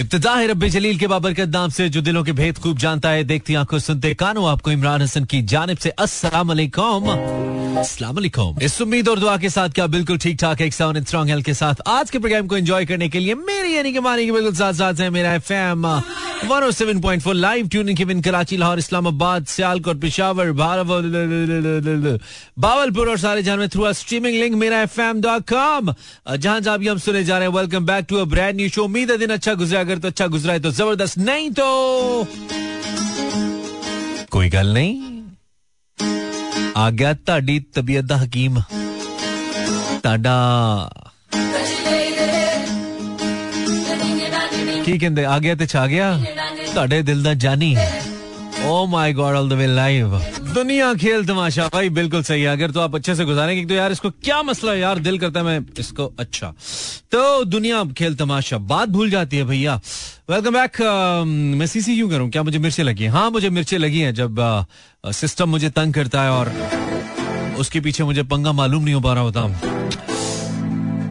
इब्तदा है रब्बी जलील के बाबरकत नाम से, जो दिलों के भेद खूब जानता है, देखती आँखों सुनते कानों, आपको इमरान हसन की जानब से अस्सलाम वालेकुम इस उम्मीद और दुआ के साथ क्या बिल्कुल ठीक ठाक एक साउंड स्ट्रॉन्ग हेल्थ के साथ आज के प्रोग्राम को एंजॉय करने के लिए मेरी यानी कि मानी के बिल्कुल साथ साथ है मेरा एफएम 107.4 लाइव ट्यूनिंग के बिन कराची, लाहौर, इस्लामाबाद, सियालकोट, पिशावर बावलपुर और सारे जहाँ में थ्रू स्ट्रीमिंग लिंक मेरा एफएम डॉट कॉम जहाँ जहाँ भी हम सुने जा रहे हैं welcome back to a brand new show उम्मीद है दिन अच्छा गुजरा अगर तो अच्छा गुजरा है तो जबरदस्त नहीं तो कोई गल नहीं आ गया ਤੁਹਾਡੀ ਤਬੀਅਤ ਦਾ ਹਕੀਮ ਤੁਹਾਡਾ ਕੀ ਕਹਿੰਦੇ ਆ ਗਿਆ ਤੇ ਛਾ ਗਿਆ ਤੁਹਾਡੇ ਦਿਲ ਦਾ ਜਾਨੀ oh my God all the way live दुनिया खेल तमाशा। भाई बिल्कुल सही है। अगर तो आप अच्छे से गुजारेंगे तो यार इसको क्या मसला है? यार दिल करता है मैं इसको अच्छा। तो दुनिया खेल तमाशा बात भूल जाती है भैया। वेलकम बैक मैं सीसी क्यों करूँ। क्या मुझे मिर्चें लगी हैं? हाँ मुझे मिर्चें लगी हैं जब सिस्टम uh, मुझे तंग करता है और उसके पीछे मुझे पंगा मालूम नहीं हो पा रहा होता।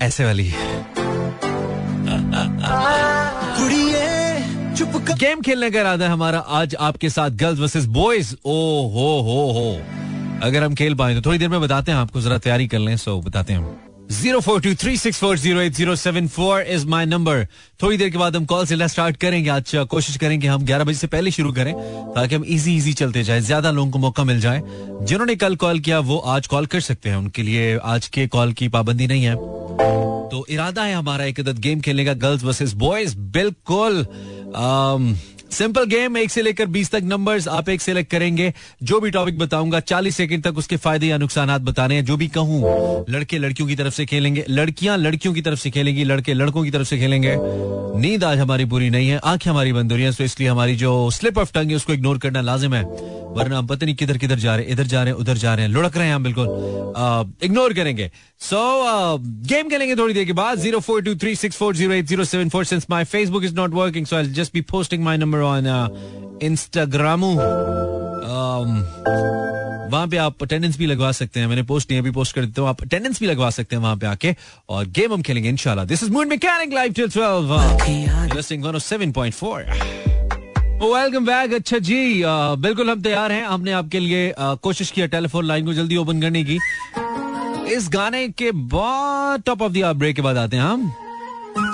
ऐसे वाली। गेम खेलने का इरादा है हमारा। आज आपके साथ गर्ल्स वर्सेस बॉयज़। ओ, हो हो हो। अगर हम खेल पाए तो थोड़ी देर में बताते हैं आपको, जरा तैयारी कर लें, सो बताते हैं zero four two three six four zero eight zero seven four is my number थोड़ी देर के बाद हम कॉल से स्टार्ट करेंगे। आज कोशिश करेंगे हम ग्यारह बजे से पहले शुरू करें, ताकि हम इजी इजी चलते जाए, ज़्यादा लोगों को मौका मिल जाए। जिन्होंने कल कॉल किया, वो आज कॉल कर सकते हैं। उनके लिए आज के कॉल की पाबंदी नहीं है। तो इरादा है हमारा एक गेम खेलने का गर्ल्स वर्सेस बॉयज़। बिल्कुल सिंपल गेम एक से लेकर बीस तक नंबर्स आप एक सेलेक्ट करेंगे। जो भी टॉपिक बताऊँगा, चालीस सेकंड तक उसके फ़ायदे या नुकसान बताने हैं, जो भी कहूँ, लड़के लड़कियों की तरफ़ से खेलेंगे, लड़कियाँ लड़कियों की तरफ़ से खेलेंगी, लड़के लड़कों की तरफ़ से खेलेंगे। नींद आज हमारी पूरी नहीं है, आँखें हमारी बंद हो रही है तो इसलिए हमारी जो स्लिप ऑफ़ टंग है, उसको इग्नोर करना लाजिम है। वरना हम पता नहीं किधर किधर जा रहे इधर जा रहे हैं, उधर जा रहे हैं, लुढ़क रहे हैं हम बिल्कुल। इग्नोर करेंगे। सो गेम खेलेंगे थोड़ी देर के बाद zero four two three six four zero eight zero seven four since my Facebook is not working so I just be posting my number on Instagram वहाँ पे आप अटेंडेंस भी लगवा सकते हैं। मैंने पोस्ट नहीं, अभी पोस्ट कर देता हूँ। आप अटेंडेंस भी लगवा सकते हैं वहाँ पे आके। और गेम हम खेलेंगे, इंशाल्लाह। This is mood mechanic live till 12 listening 107.4 welcome back अच्छा जी। बिल्कुल हम तैयार हैं। हमने आपके लिए कोशिश किया टेलीफोन लाइन को जल्दी ओपन करने की। इस गाने के बाद टॉप ऑफ़ द ब्रेक के बाद आते हैं हम।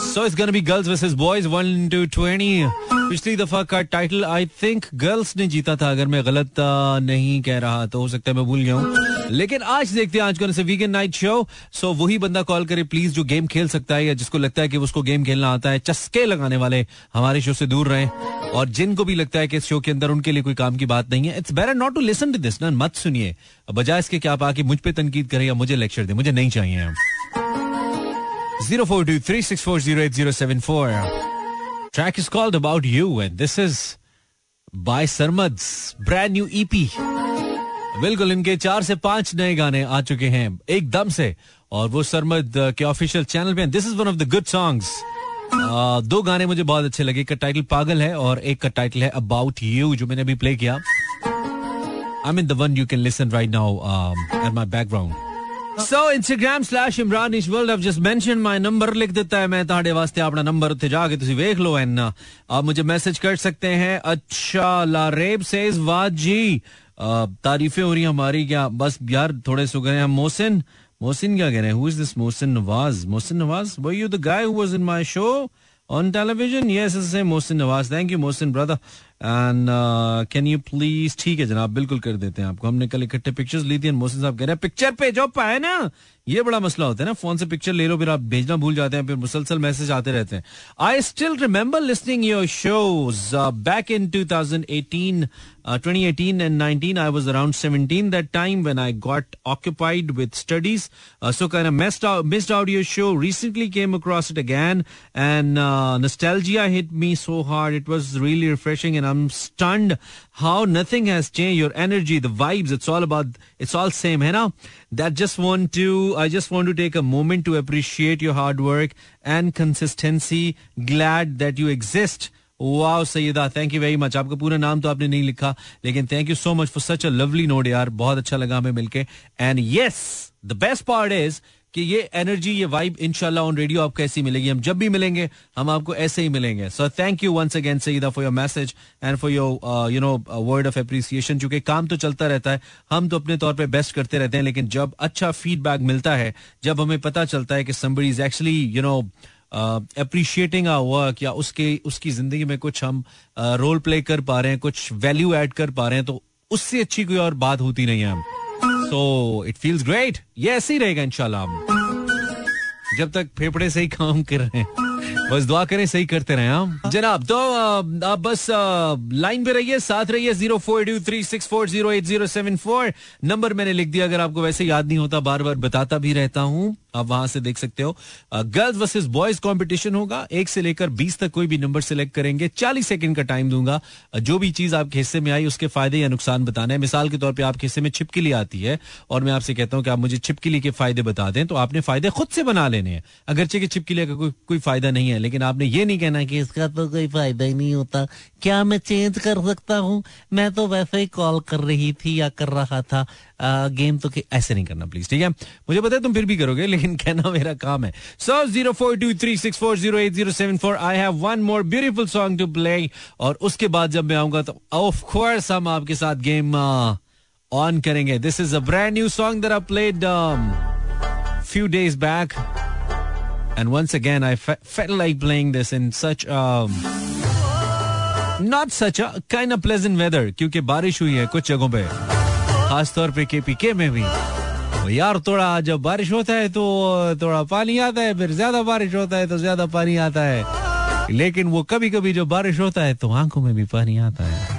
So it's gonna be girls versus boys 1 two 20 पिछली दफ़ा का टाइटल आई थिंक गर्ल्स ने जीता था, अगर मैं गलत नहीं कह रहा तो हो सकता है मैं भूल गया हूँ। लेकिन आज देखते हैं, आज कौन से वीकेंड नाइट शो सो वही बंदा कॉल करे प्लीज़ जो गेम खेल सकता है, या जिसको लगता है कि उसको गेम खेलना आता है, चस्के लगाने वाले हमारे शो से दूर रहे। और जिनको भी लगता है कि इस शो के अंदर उनके लिए कोई काम की बात नहीं है it's better not to listen to this ना, मत सुनिए। बजाय इसके क्या आप आके मुझ पे तनकीद करें या मुझे लेक्चर दे, मुझे नहीं चाहिए। Zero four two three six four zero eight zero seven four. Track is called About You, and this is by Sarmad's brand new EP. बिल्कुल इनके चार से पाँच नए गाने आ चुके हैं एकदम से और वो सरमद के ऑफिशियल चैनल पे this is one of the good songs दो गाने मुझे बहुत अच्छे लगे एक का टाइटल पागल है और एक का टाइटल है अबाउट यू जो मैंने अभी प्ले किया। I mean the one you can listen right now at my background so Instagram Imran ਇਸ਼ world of just mention my number ਲਿਖ ਦਿੱਤਾ ਹੈ ਮੈਂ ਤੁਹਾਡੇ ਵਾਸਤੇ ਆਪਣਾ ਨੰਬਰ ਉੱਥੇ ਜਾ ਕੇ ਤੁਸੀਂ ਵੇਖ ਲਓ ਐਨ आप मुझे मैसेज कर सकते हैं अच्छा लारेब सेज वाह जी तारीफें हो रही हमारी क्या बस यार थोड़े सो गए हम मोहसिन मोहसिन क्या कह रहे हैं who is this Mohsin Nawaz Mohsin Nawaz वो you the guy who was in my show on television yes it's the same mohsin nawaz thank you mohsin brother and can you please ठीक है जनाब, बिल्कुल कर देते हैं आपको। हमने कल इकट्ठे पिक्चर्स ली थी मोहसिन साहब कह रहे हैं पिक्चर पे जो पाए ना? ये बड़ा मसला होता है ना फ़ोन से पिक्चर ले लो, फिर आप भेजना भूल जाते हैं, फिर मुसलसल मैसेज आते रहते हैं। I still remember listening your show back in two thousand eighteen twenty eighteen and nineteen I was around seventeen that time when I got occupied with studies so कह रहे missed out your show recently came across it again and nostalgia hit me so hard it was really refreshing and i'm stunned how nothing has changed your energy the vibes it's all about it's all same hai na that just want to i just want to take a moment to appreciate your hard work and consistency glad that you exist wow Syeda thank you very much आपका पूरा नाम तो आपने नहीं लिखा लेकिन thank you so much for such a lovely note यार बहुत अच्छा लगा हमें मिलके and yes the best part is कि ये एनर्जी ये वाइब इनशाला ऑन रेडियो आपको ऐसी मिलेगी। हम जब भी मिलेंगे हम आपको ऐसे ही मिलेंगे। So thank you once again Saeeda for your message and for your you know word of appreciation चूँकि काम तो चलता रहता है। हम तो अपने तौर पे बेस्ट करते रहते हैं लेकिन जब अच्छा फीडबैक मिलता है जब हमें पता चलता है कि somebody is actually you know appreciating our work या उसके उसकी ज़िंदगी में कुछ हम रोल uh, प्ले कर पा रहे हैं कुछ वैल्यू एड कर पा रहे हैं तो उससे अच्छी कोई और बात होती नहीं है। सो इट फील्स ग्रेट ये ऐसे ही रहेगा इनशाला जब तक फेफड़े से ही काम कर रहे हैं। बस दुआ करें सही करते रहे हम। जनाब तो आप बस लाइन पे रहिए साथ रहिए zero four two three six four zero eight zero seven four. Number मैंने लिख दिया अगर आपको वैसे याद नहीं होता बार बार बताता भी रहता हूँ। आप वहाँ से देख सकते हो। गर्ल्स वर्सेस बॉयज़ कंपटीशन होगा। एक से लेकर बीस तक कोई भी नंबर सिलेक्ट करेंगे। चालीस सेकंड का टाइम दूँगा। जो भी चीज़ आपके हिस्से में आई उसके फ़ायदे या नुकसान बताना है। मिसाल के तौर पे आपके हिस्से में छिपकली आती है और मैं आपसे कहता हूँ कि आप मुझे छिपकली के फ़ायदे बता दें तो आपने फ़ायदे खुद से बना लेने हैं। अगरचे कि छिपकली का कोई कोई फ़ायदा नहीं है। लेकिन आपने ये नहीं कहना कि इसका तो कोई फ़ायदा ही नहीं होता। क्या मैं चेंज कर सकता हूँ? मैं तो वैसे ही कॉल कर रही थी या कर रहा था। आ, गेम तो ऐसे नहीं करना प्लीज़ ठीक है? मुझे पता है तुम फिर भी करोगे लेकिन कहना मेरा काम है। So zero four two three six four zero eight zero seven four I have one more beautiful song to play और उसके बाद जब मैं आऊँगा तो ऑफ़ कोर्स हम आपके साथ गेम ऑन करेंगे। This is a brand new song that I played few days back and once again I fe- felt like playing this in such um, not such a kind of pleasant weather क्योंकि बारिश हुई है कुछ जगहों पे खासतौर पे के पी के में भी। तो यार थोड़ा जब बारिश होता है तो थोड़ा पानी आता है फिर ज़्यादा बारिश होता है तो ज़्यादा पानी आता है। लेकिन वो कभी कभी जो बारिश होता है तो आँखों में भी पानी आता है।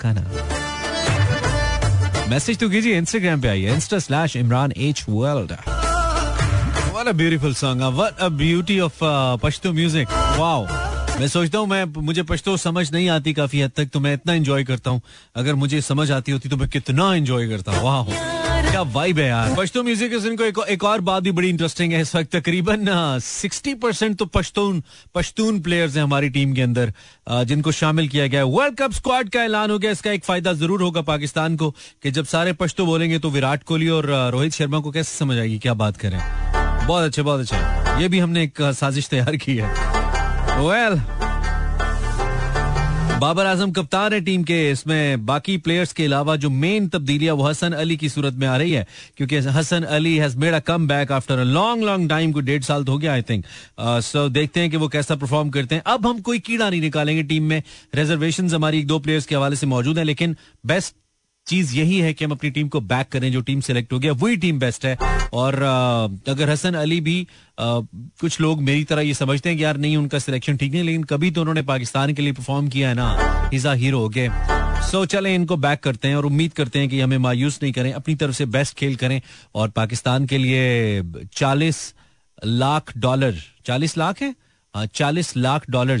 खाना। मैसेज तो कीजिए इंस्टाग्राम पे आइए insta slash Imran H world What a beautiful song. What a beauty of uh, Pashto music. Wow. मैं सोचता हूँ मैं मुझे पश्तो समझ नहीं आती काफ़ी हद तक तो मैं इतना एंजॉय करता हूँ। अगर मुझे समझ आती होती तो मैं कितना एंजॉय करता। हूँ वाह क्या वाइब है यार। पश्तो म्यूज़िक इनको एक, एक और बात भी बड़ी इंटरेस्टिंग है इस वक्त। तकरीबन सिक्सटी परसेंट तो पश्तून पश्तून प्लेयर्स हैं हमारी टीम के अंदर। जिनको शामिल किया गया वर्ल्ड कप स्क्वाड का ऐलान हो गया। इसका एक फ़ायदा ज़रूर होगा पाकिस्तान को कि जब सारे पश्तो बोलेंगे तो विराट कोहली और रोहित शर्मा को कैसे समझ आएगी? क्या बात करें। बहुत अच्छे बहुत अच्छे। ये भी हमने एक साजिश तैयार की है। वेल बाबर आज़म कप्तान है टीम के। इसमें बाकी प्लेयर्स के अलावा जो मेन तब्दीलियाँ, वो हसन अली की सूरत में आ रही है। क्योंकि Hasan Ali has made a comeback after a long long time को डेढ़ साल तो हो गया आई थिंक सो देखते हैं कि वो कैसा परफॉर्म करते हैं। अब हम कोई कीड़ा नहीं निकालेंगे टीम में। रिजर्वेशन हमारी एक दो प्लेयर्स के हवाले से मौजूद है, लेकिन बेस्ट चीज़ यही है कि हम अपनी टीम को बैक करें, जो टीम सेलेक्ट हो गया, वही टीम बेस्ट है। और अगर हसन अली भी कुछ लोग मेरी तरह ये समझते हैं कि यार नहीं, उनका सिलेक्शन ठीक नहीं, लेकिन कभी तो उन्होंने पाकिस्तान के लिए परफॉर्म किया है ना इज़ हीरो ओके सो चले, इनको बैक करते हैं और उम्मीद करते हैं कि हमें मायूस नहीं करें, अपनी तरफ़ से बेस्ट खेल करें। और पाकिस्तान के लिए चालीस लाख डॉलर चालीस लाख है? चालीस लाख डॉलर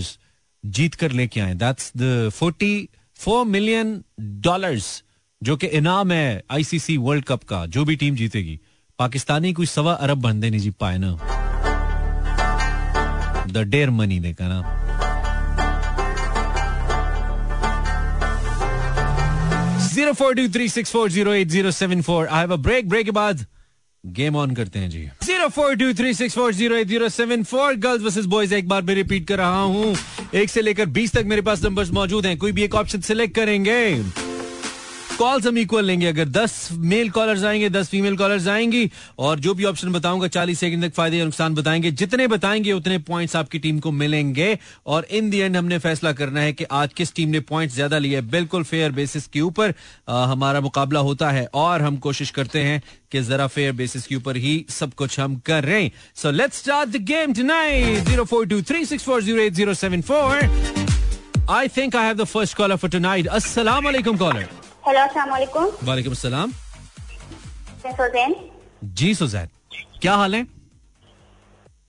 जीत कर लेके आए। That's the forty four million dollars जो कि इनाम है आईसीसी वर्ल्ड कप का, जो भी टीम जीतेगी। पाकिस्तानी कोई सवा अरब बंदे नहीं जीत पाए ना। द डेर मनी देखा ना। Zero four two three six four zero eight zero seven four I have a break break के बाद गेम ऑन करते हैं जी। Zero four two three six four zero eight zero seven four girls versus boys एक बार मैं repeat कर रहा हूँ। एक से लेकर बीस तक मेरे पास नंबर्स मौजूद हैं। कोई भी एक ऑप्शन सिलेक्ट करेंगे। कॉल्स हम इक्वल लेंगे। अगर दस मेल कॉलर्स आएँगे, दस फीमेल कॉलर्स आएँगी, और जो भी ऑप्शन बताऊँगा, चालीस सेकंड तक फ़ायदे या नुकसान बताएँगे। जितने बताएँगे, उतने पॉइंट्स आपकी टीम को मिलेंगे। और इन दी एंड हमने फैसला करना है कि आज किस टीम ने पॉइंट ज़्यादा लिए। बिल्कुल फेयर बेसिस के ऊपर हमारा मुकाबला होता है। और हम कोशिश करते हैं कि जरा फेयर बेसिस के ऊपर ही सब कुछ हम कर। रहे हैं so let's start the game tonight zero four two three six four zero eight zero seven four I think I have the first caller for tonight अस्सलाम वालेकुम कॉलर हेलो अस्सलाम वालेकुम अस्सलाम सुजैन। जी सुजैन। क्या हाल है?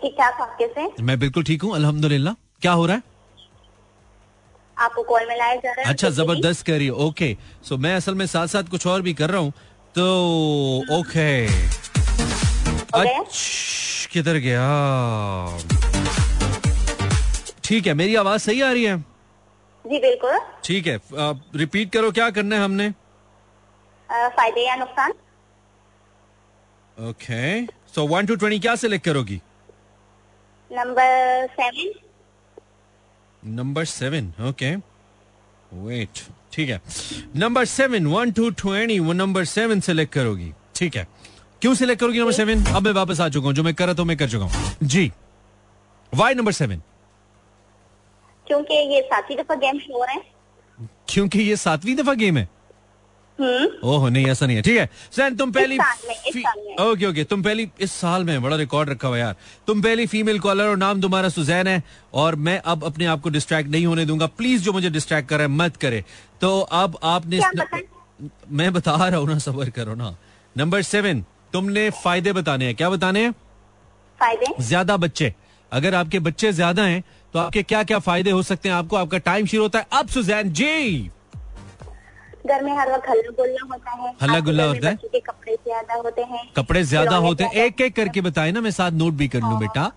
ठीक ठाक आपके से मैं बिल्कुल ठीक हूँ अल्हम्दुलिल्लाह। क्या हो रहा है? आपको कॉल में लाया जा रहा है? अच्छा ज़बरदस्त कह रही है ओके। सो मैं असल में साथ साथ कुछ और भी कर रहा हूँ तो ओके। किधर गया? ठीक है मेरी आवाज़ सही आ रही है? जी बिल्कुल। ठीक है। रिपीट करो क्या करना है हमने? फ़ायदे या नुकसान? Okay so one two twenty क्या सिलेक्ट करोगी? Number seven number seven okay wait ठीक है। Number seven one two twenty वो नंबर सेवन सिलेक्ट करोगी। ठीक है। क्यों सिलेक्ट करोगी नंबर सेवन अब मैं वापस आ चुका हूँ। जो मैं कर रहा था मैं कर चुका हूँ। जी। वाई नंबर सेवन क्योंकि ये सातवीं दफ़ा गेम शो रहे हैं। क्योंकि ये सातवीं दफ़ा गेम है? हम्म। ओह नहीं ऐसा नहीं है। ठीक है। सैन तुम पहली। ओके ओके तुम पहली इस साल में बड़ा रिकॉर्ड रखा हुआ यार। तुम पहली फीमेल कॉलर और नाम तुम्हारा सुजैन है और मैं अब अपने आप को डिस्ट्रैक्ट नहीं होने दूँगा। प्लीज़ जो मुझे डिस्ट्रैक्ट करे मत करे। तो अब आपने मैं बता रहा हूँ ना सबर करो ना। नंबर सेवन तुमने फ़ायदे बताने हैं। क्या बताने हैं? फ़ायदे? ज़्यादा बच्चे। अगर आपके बच्चे ज़्यादा हैं तो आपके क्या क्या फ़ायदे हो सकते हैं? आपको आपका टाइम शुरू होता है। अब सुजैन जी! घर में हर वक्त हल्ला गुल्ला होता है। हल्ला गुल्ला होता है? कपड़े ज़्यादा होते हैं। कपड़े ज़्यादा होते हैं। एक एक करके बताए ना मैं साथ नोट भी कर लूँ बेटा।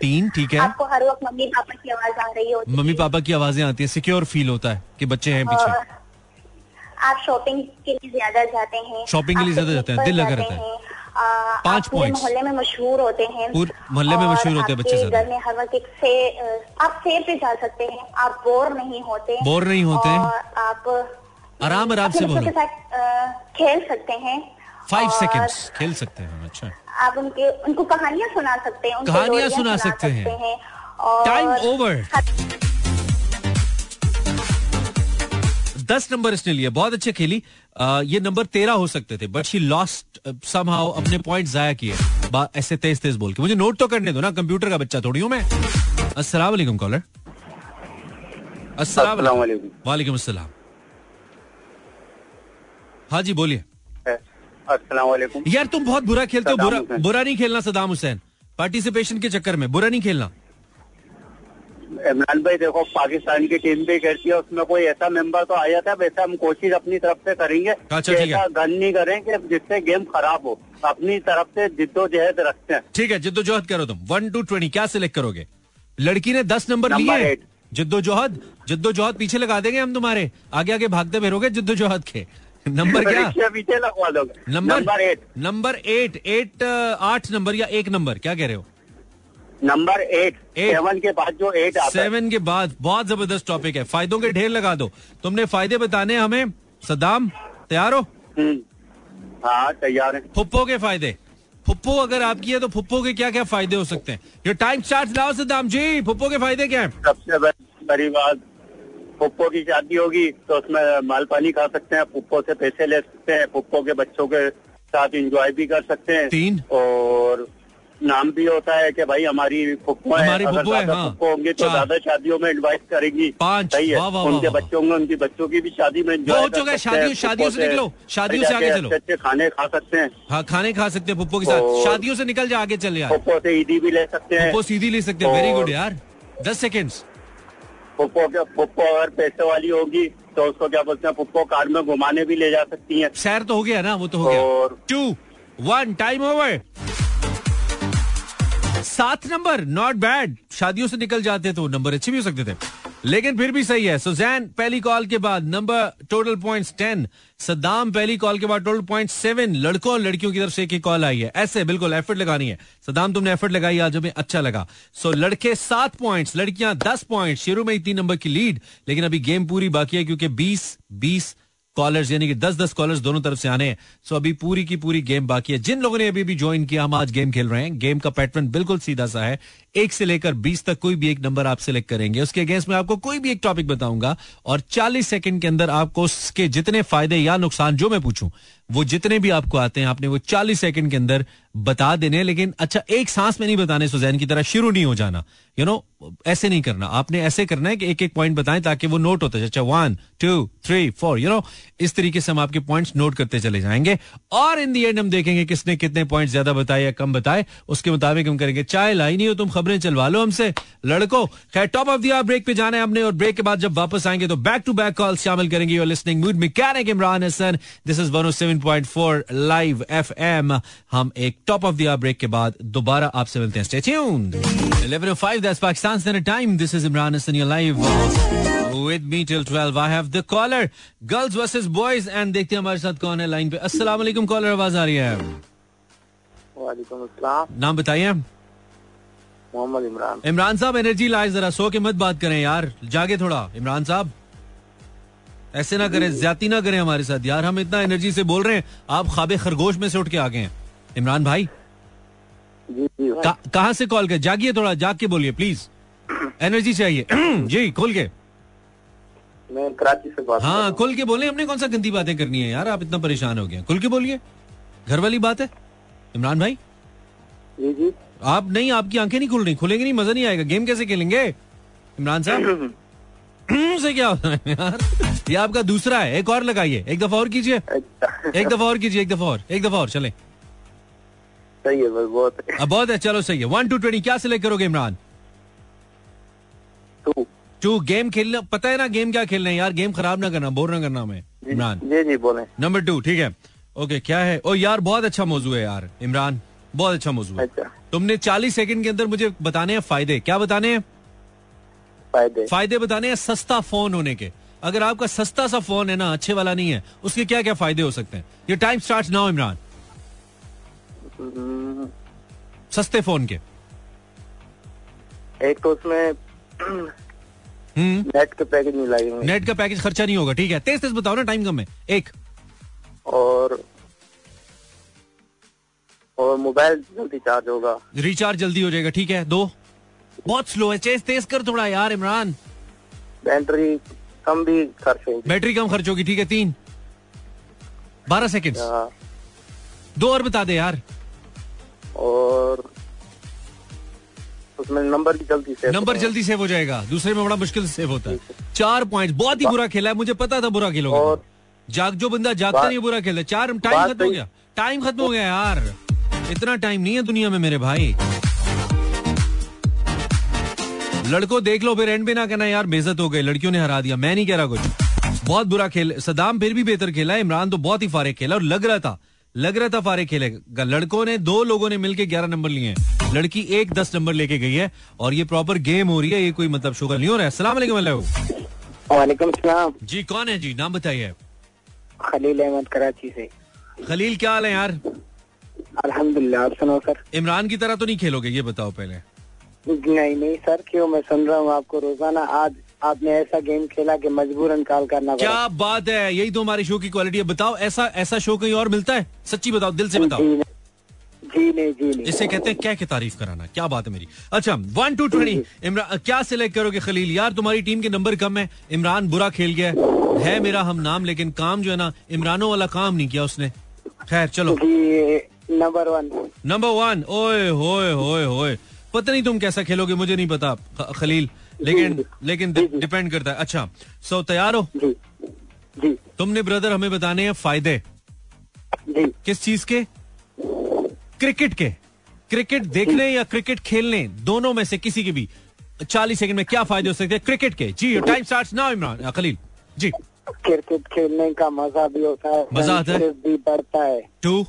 तीन ठीक है। आपको हर वक्त मम्मी पापा की आवाज़ आ रही होती मम्मी पापा की आवाज़ें आती है। सिक्योर फील होता है कि बच्चे हैं पीछे। आप शॉपिंग के लिए ज़्यादा जाते हैं। शॉपिंग के लिए ज़्यादा जाते हैं, दिल लगा रहता है। पाँच पूरे मोहल्ले में मशहूर होते हैं। मोहल्ले में मशहूर होते हैं बच्चे घर में हर वक्त एक से आप सेर पे जा सकते हैं आप बोर नहीं होते। बोर नहीं होते। और आप आराम आराम से बोलो। के साथ खेल सकते हैं। फाइव और सेकेंड्स खेल सकते हैं अच्छा। आप उनके उनको कहानियाँ सुना सकते हैं कहानियाँ लोरियाँ सुना सकते हैं। और टाइम ओवर दस नंबर इसने लिए बहुत अच्छे खेली। आ, ये नंबर तेरह हो सकते थे बट शी लॉस्ट समहाउ अपने पॉइंट जाया किए। ऐसे तेज तेज बोल के। मुझे नोट तो करने दो ना कंप्यूटर का बच्चा थोड़ी हूँ मैं। अस्सलाम वालेकुम कॉलर अस्सलाम वालेकुम। वालेकुम। अस्सलाम। हाँ जी बोलिए। अस्सलाम वालेकुम। यार तुम बहुत बुरा खेलते हो बुरा बुरा नहीं खेलना सदाम हुसैन। पार्टिसिपेशन के चक्कर में बुरा नहीं खेलना। इमरान भाई देखो पाकिस्तान की टीम भी करती है उसमें कोई ऐसा मेंबर तो आ जाता है वैसे हम कोशिश अपनी तरफ़ से करेंगे अच्छा, ऐसा गन नहीं करें कि जिससे गेम खराब हो। अपनी तरफ़ से जिद्दोजहद रखते हैं। ठीक है जिद्दोजहद करो तुम। वन टू ट्वेंटी क्या सिलेक्ट करोगे? लड़की ने दस नंबर लिए। जिद्दोजहद? जिद्दोजहद पीछे लगा देंगे हम तुम्हारे। आगे आगे भागते फिरोगे जिद्दोजहद के। नंबर क्या? पीछे लगवा दोगे। Number eight number eight eight आठ नंबर या एक नंबर क्या कह रहे हो? Number eight. सेवन के बाद जो एट सेवन के बाद बहुत ज़बरदस्त टॉपिक है। फायदों के ढेर लगा दो। तुमने फ़ायदे बताने हमें। सदाम तैयार हो? हम्म। हाँ तैयार है। फुप्पो के फ़ायदे। फुप्पो अगर आपकी है तो फुप्पो के क्या क्या फ़ायदे हो सकते हैं? जो टाइम चार्ज लाओ सदाम जी। फुप्पो के फ़ायदे क्या है? सबसे बड़ी बड़ी बात पुप्पो की शादी होगी तो उसमें माल पानी खा सकते हैं पुप्पो से पैसे ले सकते हैं पुप्पो के बच्चों के साथ एंजॉय भी कर सकते हैं। तीन। और नाम भी होता है कि भाई हमारी फुप्पो है हमारी फुप्पो है, हाँ। फुप्पो होंगे तो ज़्यादा शादियों में इनवाइट करेंगी। पाँच। सही है। उनके। बच्चों में उनकी बच्चों की भी शादी में हो चुका है, शादियों- शादियों से निकलो, शादियों से आगे चलो। अच्छे खाने खा सकते हैं। हाँ खाने खा सकते हैं पुप्पो के साथ। शादियों से निकल जा आगे चल यार। पुप्पो से ईदी भी ले सकते हैं। सीधी ले सकते हैं। वेरी गुड यार। दस सेकेंड्स पुप्पो के पुप्पो अगर पैसे वाली होगी तो उसको क्या बोलते हैं? पुप्पो कार में घुमाने भी ले जा सकती है। सैर तो हो गया ना वो तो हो गया। टू वन टाइम ओवर सात नंबर नॉट बैड शादियों से निकल जाते तो नंबर अच्छे भी हो सकते थे। लेकिन फिर भी सही है। सुजैन पहली कॉल के बाद number total points ten Saddam पहली कॉल के बाद टोटल पॉइंट सेवन लड़कों और लड़कियों की तरफ़ से एक कॉल आई है। ऐसे, बिल्कुल एफर्ट लगानी है। सद्दाम तुमने एफर्ट लगाई, आज हमें अच्छा लगा। सो लड़के सात पॉइंट्स लड़कियाँ दस पॉइंट शुरू में ही तीन नंबर की लीड लेकिन अभी गेम पूरी बाकी है क्योंकि बीस बीस कॉलर्स यानी कि दस दस स्कॉलर्स दोनों तरफ़ से आने। हैं सो अभी पूरी की पूरी गेम बाकी है। जिन लोगों ने अभी भी ज्वाइन किया, हम आज गेम खेल रहे हैं। गेम का पैटर्न बिल्कुल सीधा सा है। एक से लेकर बीस तक कोई भी एक नंबर आप सिलेक्ट करेंगे। उसके अगेंस्ट में आपको कोई भी एक टॉपिक बताऊँगा और चालीस सेकंड के अंदर आपको उसके जितने फ़ायदे या नुकसान जो मैं पूछूँ, वो जितने भी आपको आते हैं, आपने वो चालीस सेकंड के अंदर बता देने लेकिन अच्छा एक सांस में नहीं बताने सुजैन की तरह शुरू नहीं हो जाना। यू नो ऐसे नहीं करना। आपने ऐसे करना है कि एक एक पॉइंट बताएँ ताकि वो नोट होता है अच्छा one two three four you know इस तरीके से हम आपके पॉइंट्स नोट करते चले जाएँगे। और इन दी एंड हम देखेंगे किसने कितने पॉइंट ज़्यादा बताए या कम बताए। उसके मुताबिक हम करेंगे, चाय लाई नहीं हो तुम खबरें चलवा लो हमसे। लड़को खैर टॉप ऑफ़ द ब्रेक पे जाना है हमने और ब्रेक के बाद जब वापस आएँगे तो बैक टू बैक कॉल शामिल करेंगे। You're listening mood mechanic Imran Hasan? This is 107.4 live FM हम एक टॉप ऑफ़ द ब्रेक के बाद दोबारा आपसे मिलते हैं। Stay tuned 11:05 that's Pakistan Standard Time this is Imran Hassan you're live with me till 12 I have the caller girls versus boys and देखते हैं हमारे साथ कौन है लाइन पे। अस्सलाम वालेकुम कॉलर आवाज़ आ रही है। वालेकुम अस्सलाम। नाम बताइए। मोहम्मद इमरान। इमरान साहब एनर्जी लाए जरा सो के मत बात करें यार। जागे थोड़ा इमरान साहब। ऐसे ना करें ज़्यादा ना करें हमारे साथ। यार हम इतना एनर्जी से बोल रहे हैं आप खाबे खरगोश में से उठ के आ गए हैं। इमरान भाई। कहाँ से कॉल कर? जागिए थोड़ा जाग के बोलिए प्लीज़ एनर्जी चाहिए जी खोल के। मैं कराची से बात हाँ हूँ। खुल के बोले हमने कौन सा गंदी बातें करनी है यार? आप इतना परेशान हो गए खुल के बोलिए। घर वाली बात है? इमरान भाई। जी जी। आप नहीं आपकी आँखें नहीं खुल रही खुलेंगे नहीं मज़ा नहीं आएगा। गेम कैसे खेलेंगे? इमरान साहब? से क्या हो रहा है यार? ये आपका दूसरा है। एक और लगाइए। एक दफ़ा और कीजिए। एक दफ़ा और कीजिए एक दफ़ा और। एक दफ़ा और चले। सही है बहुत है। बहुत है चलो सही है। वन टू ट्वेंटी क्या सिलेक्ट करोगे इमरान? टू टू गेम खेलना पता है ना गेम क्या खेलना है? यार गेम खराब ना करना बोर ना करना हमें इमरान। जी जी बोले। नंबर टू ठीक है। ओके क्या है? ओ यार बहुत अच्छा मौजू है यार इमरान। बहुत अच्छा मौजू है। अच्छा। तुमने 40 सेकंड के अंदर मुझे बताने हैं फ़ायदे। क्या बताने हैं? फ़ायदे। फ़ायदे बताने हैं सस्ता फ़ोन होने के। अगर आपका सस्ता सा फ़ोन है ना अच्छे वाला नहीं है उसके क्या क्या फ़ायदे हो सकते हैं? ये टाइम स्टार्ट नाउ इमरान सस्ते फ़ोन के। एक तो उसमें हम्म। नेट के पैकेज नहीं। लगेंगे नेट का पैकेज खर्चा नहीं होगा ठीक है? तेज तेज बताओ ना टाइम कम है। एक। और और मोबाइल जल्दी चार्ज होगा। रिचार्ज जल्दी हो जाएगा ठीक है? दो। बहुत स्लो है तेज तेज कर थोड़ा यार इमरान। बैटरी कम भी खर्च होगी। बैटरी कम खर्च होगी ठीक है? तीन। बारह सेकेंड हाँ, दो और बता दे यार। और उसमें नंबर भी जल्दी से नंबर जल्दी सेव हो जाएगा। दूसरे में बड़ा मुश्किल से सेव होता है। चार पॉइंट बहुत ही बुरा खेला है मुझे पता था बुरा खेलोगे। जाग जो बंदा जागता नहीं बुरा खेलता है। चार टाइम खत्म हो गया। टाइम खत्म हो गया यार। इतना टाइम नहीं है दुनिया में मेरे भाई। लड़कों देख लो फिर एंड पे ना कहना यार बेजत हो गए लड़कियों ने हरा दिया मैं नहीं कह रहा कुछ। बहुत बुरा खेल सदाम फिर भी बेहतर खेला इमरान तो बहुत ही फारे खेला और लग रहा था लग रहा था फारे खेलेगा। लड़कों ने दो लोगों ने मिलके ग्यारह नंबर लिए हैं। लड़की एक दस नंबर लेके गई है और ये प्रॉपर गेम हो रही है ये कोई मतलब शुगर नहीं हो रहा है। सलाम। जी कौन है जी? नाम बताइए खलील अहमद कराची से। खलील क्या हाल है यार? अल्हम्दुलिल्लाह आप सुनो सर। इमरान की तरह तो नहीं खेलोगे ये बताओ पहले। नहीं नहीं सर क्यों? मैं सुन रहा हूँ आपको रोज़ाना। आज आपने ऐसा गेम खेला कि मजबूरन कॉल करना क्या बात है यही तो हमारे शो की क्वालिटी है। बताओ ऐसा ऐसा शो कहीं और मिलता है? सच्ची बताओ दिल से बताओ। जी नहीं जी नहीं। जी इसे कहते हैं क्या की तारीफ़ कराना क्या बात है मेरी? अच्छा वन टू ट्वेंटी इमरान क्या सिलेक्ट करोगे खलील? यार तुम्हारी टीम के नंबर कम है। इमरान बुरा खेल गया है। मेरा हम नाम लेकिन काम जो है ना इमरानों वाला काम नहीं किया उसने। खैर चलो। नंबर वन नंबर वन ओए होए होए होए। पता नहीं तुम कैसा खेलोगे मुझे नहीं पता खलील। लेकिन लेकिन डिपेंड करता है। अच्छा सो तैयार हो? जी जी। तुमने ब्रदर हमें बताने हैं फ़ायदे। जी। किस चीज़ के? क्रिकेट के। क्रिकेट देखने या क्रिकेट खेलने दोनों में से किसी के भी। चालीस सेकंड में क्या फ़ायदे हो सकते हैं? क्रिकेट के। जी time start now Imran Khalil. जी। क्रिकेट खेलने का मज़ा भी होता है मज़ा आता है? भी बढ़ता है। टू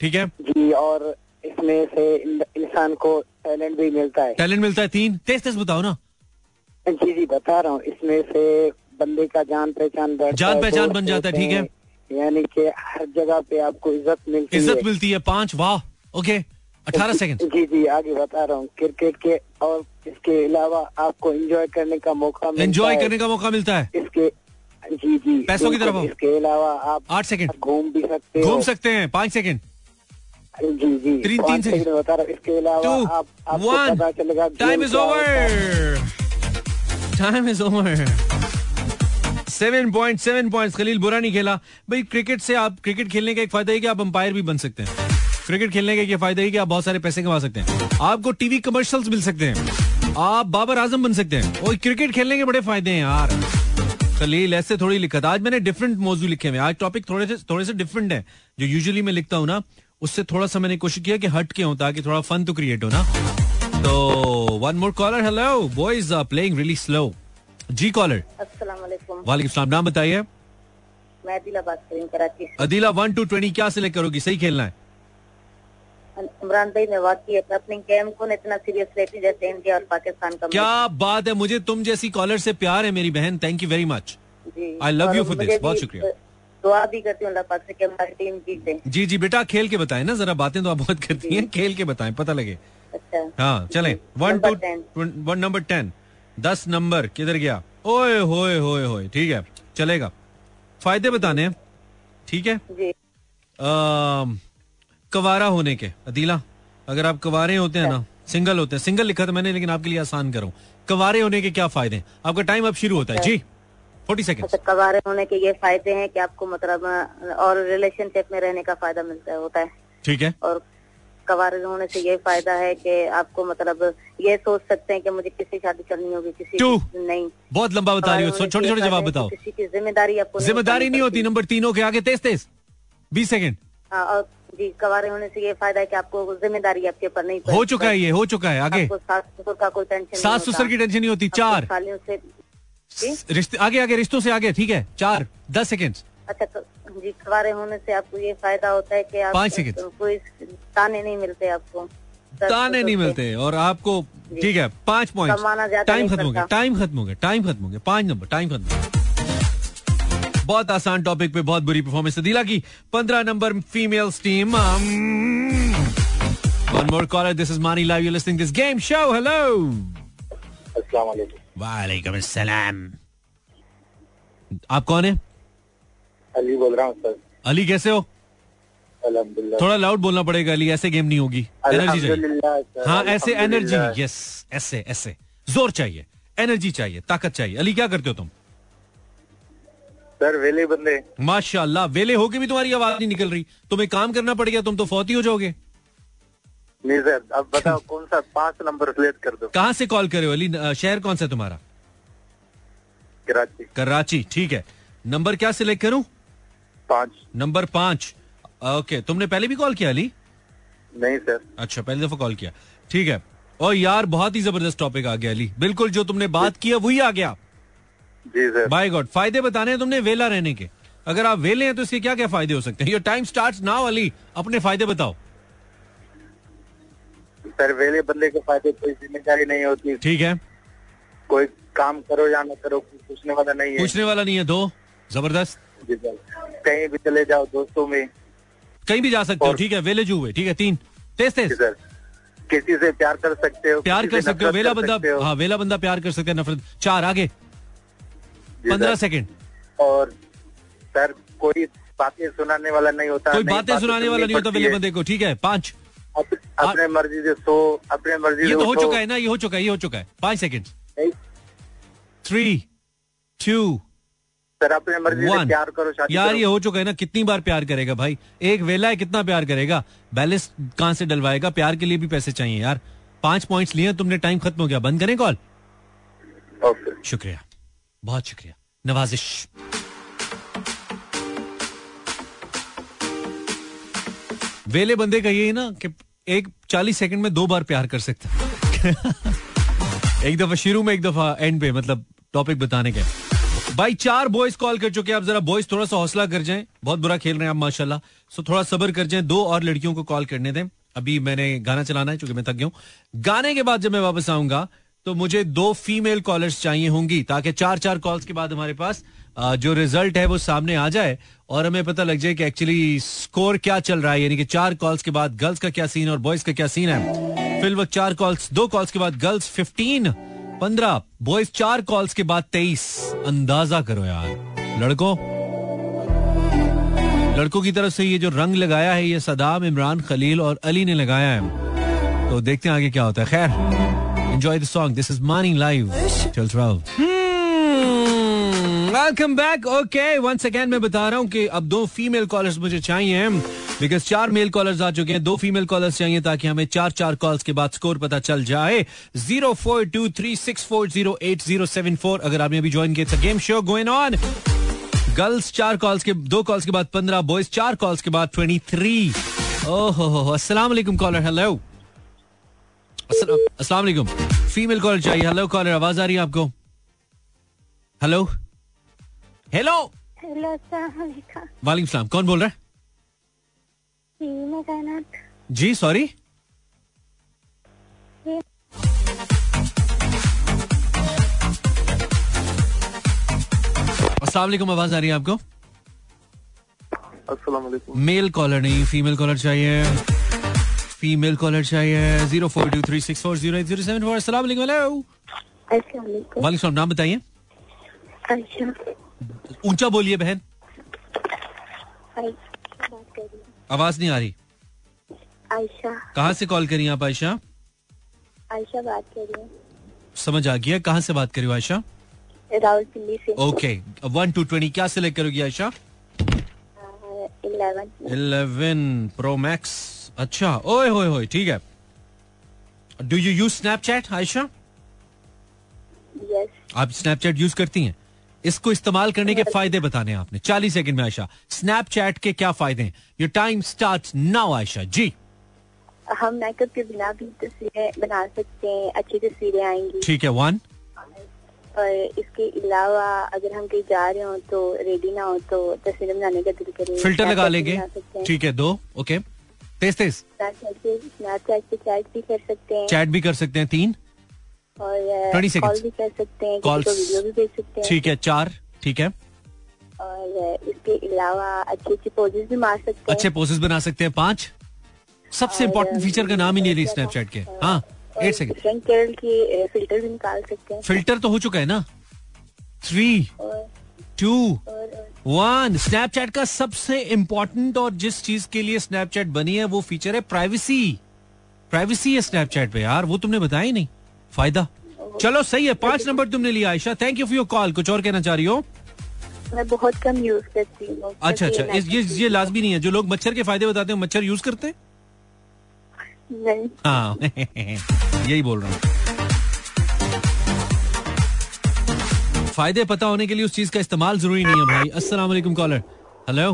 ठीक है? जी और इसमें से इंसान को टैलेंट भी मिलता है। टैलेंट मिलता है तीन। तेज तेज बताओ ना। जी जी बता रहा हूँ। इसमें से बंदे का जान पहचान जान पहचान बन जाता है, ठीक है। यानी कि हर जगह पे आपको इज़्ज़त मिलती इज़्ज़त है मिलती है पाँच। वाह ओके। अठारह सेकंड जी जी आगे बता रहा हूँ। क्रिकेट के और इसके अलावा आपको एंजॉय करने का मौका मिलता एंजॉय। करने का मौका मिलता है। इसके जी जी पैसों की तरफ़ इसके अलावा आप आठ सेकंड घूम भी सकते हो। घूम सकते हैं पाँच सेकंड जी जी। तीन- तीन से- सेकंड बता रहा इसके अलावा आप आपको पता चलेगा time is. Over time is over seven point seven point Khalil बुरा नहीं खेला। भाई क्रिकेट से आप क्रिकेट खेलने का एक फ़ायदा है कि आप अंपायर भी बन सकते हैं। क्रिकेट खेलने का एक फ़ायदा है कि आप बहुत सारे पैसे कमा सकते हैं। आपको टीवी कमर्शियल्स मिल सकते हैं। आप बाबर आज़म बन सकते हैं। और क्रिकेट खेलने के बड़े फ़ायदे हैं यार। खलील ऐसे थोड़ी लिखा था आज मैंने डिफरेंट मौजू लिखे हुए आज टॉपिक थोड़े से थोड़े से डिफरेंट है। जो यूजुअली मैं लिखता हूँ ना उससे थोड़ा सा मैंने कोशिश किया कि हट के हो ताकि थोड़ा फन तो क्रिएट हो ना। तो one more caller hello boys are playing really slow ji caller वालेकुम नाम बताइए। मैं अदिला बात करी हूँ Karachi Adila one two twenty क्या सिलेक्ट करोगी? सही खेलना है। इमरान भाई मैं वाकई है अपनी गेम को इतना सीरियस लेती जैसे इंडिया और पाकिस्तान का क्या बात है? मुझे तुम जैसी कॉलर से प्यार है मेरी बहन। Thank you very much you for मुझे this, भी बहुत शुक्रिया। दुआ भी करती हूँ अल्लाह पाक से कि हमारी टीम जीते जी जी बेटा खेल के बताएँ ना जरा बातें तो आप बहुत करती हैं खेल के बताएँ पता लगे। अच्छा। हाँ चले। One two one number ten दस नंबर किधर गया? ओए होए होए होए ठीक है चलेगा। फ़ायदे बताने हैं ठीक है? जी। कवारा होने के अदीला अगर आप कवारे होते हैं ना सिंगल होते हैं सिंगल लिखा था मैंने लेकिन आपके लिए आसान करूँ। कवारे होने के क्या फ़ायदे आपका टाइम अब शुरू होता है जी। फोर्टी सेकेंड अच्छा कवारे होने के ये फ़ायदे हैं कि आपको मतलब और रिलेशनशिप में रहने का फ़ायदा मिलता है होता है। ठीक है। और कवारे होने से ये फ़ायदा है कि आपको मतलब ये सोच सकते हैं कि मुझे किसी शादी करनी होगी किसी Two. नहीं। बहुत लंबा बता रही हो। छोटे छोटे जवाब बताओ। किसी की ज़िम्मेदारी आपको ज़िम्मेदारी नहीं होती नंबर तीनों के आगे तेज तेज। बीस सेकेंड। हाँ, और जी कवारे होने से ये फ़ायदा है कि आपको ज़िम्मेदारी आपके ऊपर नहीं हो चुका है ये हो चुका है आगे। सास ससुर का कोई टेंशन सास ससुर की टेंशन नहीं होती चार। सालियों से रिश्ते आगे आगे रिश्तों से आगे ठीक है? चार दस सेकेंड अच्छा क- जी कवारे होने से आपको ये फ़ायदा होता है कि आप पाँच सेकंड। कोई ताने नहीं मिलते आपको। ताने नहीं मिलते और आपको ठीक है पाँच पॉइंट टाइम खत्म हो गया टाइम खत्म हो गया टाइम खत्म हो गया। पाँच नंबर टाइम खत्म हो गया। बहुत आसान टॉपिक पे बहुत बुरी परफॉर्मेंस दिला की पंद्रह number females team one more caller this is Mani live you listening this game show hello अस्सलाम वालेकुम वालेकुम अस्सलाम आप कौन है? अली बोल रहा हूँ सर। अली कैसे हो? थोड़ा लाउड बोलना पड़ेगा अली ऐसे गेम नहीं होगी। एनर्जी चाहिए। हाँ ऐसे एनर्जी यस ऐसे ऐसे। ज़ोर चाहिए एनर्जी चाहिए ताकत चाहिए। अली क्या करते हो तुम? सर वेले बंदे। माशाल्लाह वेले होके भी तुम्हारी आवाज़ नहीं निकल रही। तुम्हें काम करना पड़ेगा तुम तो फौती हो जाओगे। नहीं सर अब बताओ कौन सा पाँच नंबर सिलेक्ट कर दो। कहाँ से कॉल करे हो अली? शहर कौन सा तुम्हारा? कराची। कराची ठीक है। नंबर क्या सिलेक्ट करूँ? पाँच। नंबर पाँच। ओके तुमने पहले भी कॉल किया अली? नहीं सर अच्छा पहली दफ़ा कॉल किया। ठीक है। और यार बहुत ही ज़बरदस्त टॉपिक आ गया अली। बिल्कुल जो तुमने बात किया वही आ गया। जी सर बाय गॉड फ़ायदे बताने हैं तुमने वेला रहने के। अगर आप वेले हैं तो इसके क्या क्या फ़ायदे हो सकते हैं? Your time start now Ali. अपने फ़ायदे बताओ। सर वेले बंदे के फ़ायदे कोई ज़िम्मेदारी नहीं होती। ठीक है। कोई काम करो या ना करो पूछने वाला नहीं है। पूछने वाला नहीं है दो। ज़बरदस्त। जी सर। कहीं भी चले जाओ दोस्तों में। कहीं भी जा सकते हो ठीक है वेले जू हुए ठीक है तीन। तेज तेज। सर। किसी से प्यार कर सकते हो प्यार कर सकते हो वेला बंदा हाँ। वेला बंदा प्यार कर सकते हैं नफरत। चार आगे। पंद्रह। सेकंड। और सर कोई बातें सुनाने वाला नहीं होता कोई बातें सुनाने वाला नहीं होता वेले बंदे को ठीक है पाँच। अपने मर्ज़ी से सो अपने मर्ज़ी ये तो हो चुका है ना ये हो चुका है ये हो चुका है। पाँच सेकंड थ्री टू सर अपने मर्ज़ी से प्यार करो शादी यार करो। ये हो चुका है ना कितनी बार प्यार करेगा भाई? एक वेला है कितना प्यार करेगा? बैलेंस कहाँ से डलवाएगा? प्यार के लिए भी पैसे चाहिए यार। पाँच पॉइंट्स लिए तुमने टाइम खत्म हो गया। बंद करें कॉल ओके शुक्रिया। बहुत शुक्रिया। नवाजिश। वेले बंदे का यही ना कि एक चालीस सेकंड में दो बार प्यार कर सकता एक दफ़ा शुरू में, एक दफ़ा एंड पे मतलब टॉपिक बताने के। भाई, चार बॉयज़ कॉल कर चुके आप जरा बॉयज़ थोड़ा सा हौसला कर जाएँ। बहुत बुरा खेल रहे हैं आप, माशाल्लाह। सो थोड़ा सबर कर जाएँ। दो और लड़कियों को कॉल करने दें। अभी मैंने गाना चलाना है क्योंकि मैं थक गया हूँ। गाने के बाद जब मैं वापस आऊँगा तो मुझे दो फीमेल कॉलर्स चाहिए होंगी, ताकि चार चार कॉल्स के बाद हमारे पास जो रिज़ल्ट है वो सामने आ जाए और हमें पता लग जाए कि एक्चुअली स्कोर क्या चल रहा है, यानी कि चार कॉल्स के बाद गर्ल्स का क्या सीन और बॉयज़ का क्या सीन है। फिल वक्त चार कॉल्स दो कॉल्स के बाद गर्ल्स फिफ्टीन पंद्रह बॉयज़ चार कॉल्स के बाद तेईस। अंदाज़ा करो यार। लड़कों? लड़कों की तरफ़ से ये जो रंग लगाया है, ये सदाम, इमरान, खलील और अली ने लगाया है। तो देखते हैं आगे क्या होता है। खैर enjoy the song this is morning live till 12 welcome back okay once again मैं बता रहा हूँ कि अब दो फीमेल कॉलर्स मुझे चाहिए बिकॉज़ चार मेल कॉलर्स आ चुके हैं। दो फीमेल कॉलर्स चाहिए ताकि हमें चार चार कॉल्स के बाद स्कोर पता चल जाए। Zero four two three six four zero eight zero seven four अगर आपने अभी ज्वाइन किया game show going on girls चार कॉल्स के, दो कॉल्स के बाद पंद्रह बॉयज़ चार कॉल्स के बाद ट्वेंटी थ्री ओहो हो अस्सलाम वालेकुम कॉलर हेलो अस्सलाम वालेकुम फीमेल कॉलर चाहिए। हेलो कॉलर आवाज़ आ रही है आपको? हेलो हेलो हेलो वालेकुम सलाम कौन बोल रहा है? जी मैं सॉरी जी। अस्सलाम वालेकुम आवाज़ आ रही है आपको? अस्सलाम मेल कॉलर नहीं फीमेल कॉलर चाहिए। फीमेल कॉलर चाहिए। Zero four two three six four zero eight zero seven four अस्सलाम वालेकुम हेलो अस्सलाम वालेकुम सलाम, नाम बताइए अच्छा ऊँचा बोलिए बहन। आवाज़ नहीं आ रही। आयशा। कहाँ से कॉल करी आप आयशा? आयशा बात कर रही हूँ। समझ आ गया। कहाँ से बात करी हो आयशा? रावलपिंडी से। ओके वन टू ट्वेंटी क्या सिलेक्ट करोगी Ayesha? Eleven eleven pro max अच्छा ओए होए होए ठीक है। Do you use Snapchat Ayesha? Yes आप स्नैपचैट यूज़ करती हैं? इसको इस्तेमाल करने के फ़ायदे बताने हैं आपने। चालीस सेकंड में आयशा। स्नैपचैट के क्या फ़ायदे हैं? Your time start now Ayesha. जी। हम मेकअप के बिना भी तस्वीरें बना सकते हैं अच्छी तस्वीरें आएँगी। ठीक है वन और इसके अलावा अगर हम कहीं जा रहे हो तो रेडी ना हो तो तस्वीरें बनाने का दिल करे। फ़िल्टर लगा लेंगे। ठीक है दो। ओके तेज तेज। स्नैपचैट पे चैट भी कर सकते हैं। चैट भी कर सकते हैं तीन। और 20 seconds. कॉल भी कर सकते हैं Calls. किसी को वीडियो भी भेज सकते हैं। ठीक है चार ठीक है। और इसके अलावा अच्छे अच्छे पोजेस भी मार सकते हैं। अच्छे पोजेस बना सकते हैं पाँच। सबसे और, इंपॉर्टेंट फीचर का नाम ही नहीं रही स्नैपचैट के। हाँ एट सेकंड के फ़िल्टर भी निकाल सकते हैं। फ़िल्टर तो हो चुका है ना? थ्री टू वन स्नैपचैट का सबसे इम्पोर्टेंट और जिस चीज़ के लिए स्नैपचैट बनी है वो फीचर है प्राइवेसी प्राइवेसी है स्नैपचैट पे यार वो तुमने बताया ही नहीं। फ़ायदा। चलो सही है पाँच नंबर तुमने लिया Ayesha. Thank you for your call कुछ और कहना चाह रही हो? मैं बहुत कम यूज़ करती हूँ। अच्छा अच्छा। इस, ये ये लाजमी नहीं है। जो लोग मच्छर के फ़ायदे बताते हैं मच्छर यूज़ करते हैं? नहीं। हाँ। यही बोल रहा हूँ। फ़ायदे पता होने के लिए उस चीज़ का इस्तेमाल ज़रूरी नहीं है भाई। अस्सलाम वालेकुम कॉलर हेलो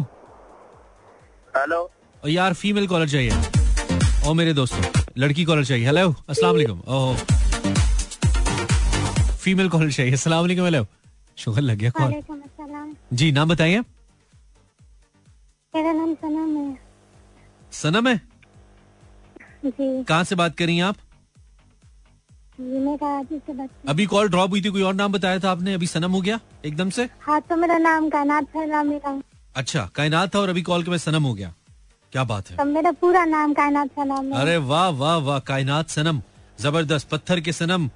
हेलो यार फीमेल कॉलर चाहिए। ओ मेरे दोस्तों। लड़की कॉलर चाहिए। हेलो अस्सलाम वालेकुम। ओह। फीमेल कॉलर चाहिए। अस्सलाम वालेकुम शुगर लग गया कॉल। जी नाम बताइए। मेरा नाम सनम है। सनम है? जी। कहाँ से बात कर रही हैं आप? अभी कॉल ड्रॉप हुई थी कोई और नाम बताया था आपने? अभी सनम हो गया एकदम से? हाँ तो मेरा नाम कायनात फैला मेरा। अच्छा कायनात था और अभी कॉल के मैं सनम हो गया। क्या बात है। तब मेरा पूरा नाम कायनात है अरे वाह वाह वाह कायनात सनम। ज़बरदस्त पत्थर के सनम।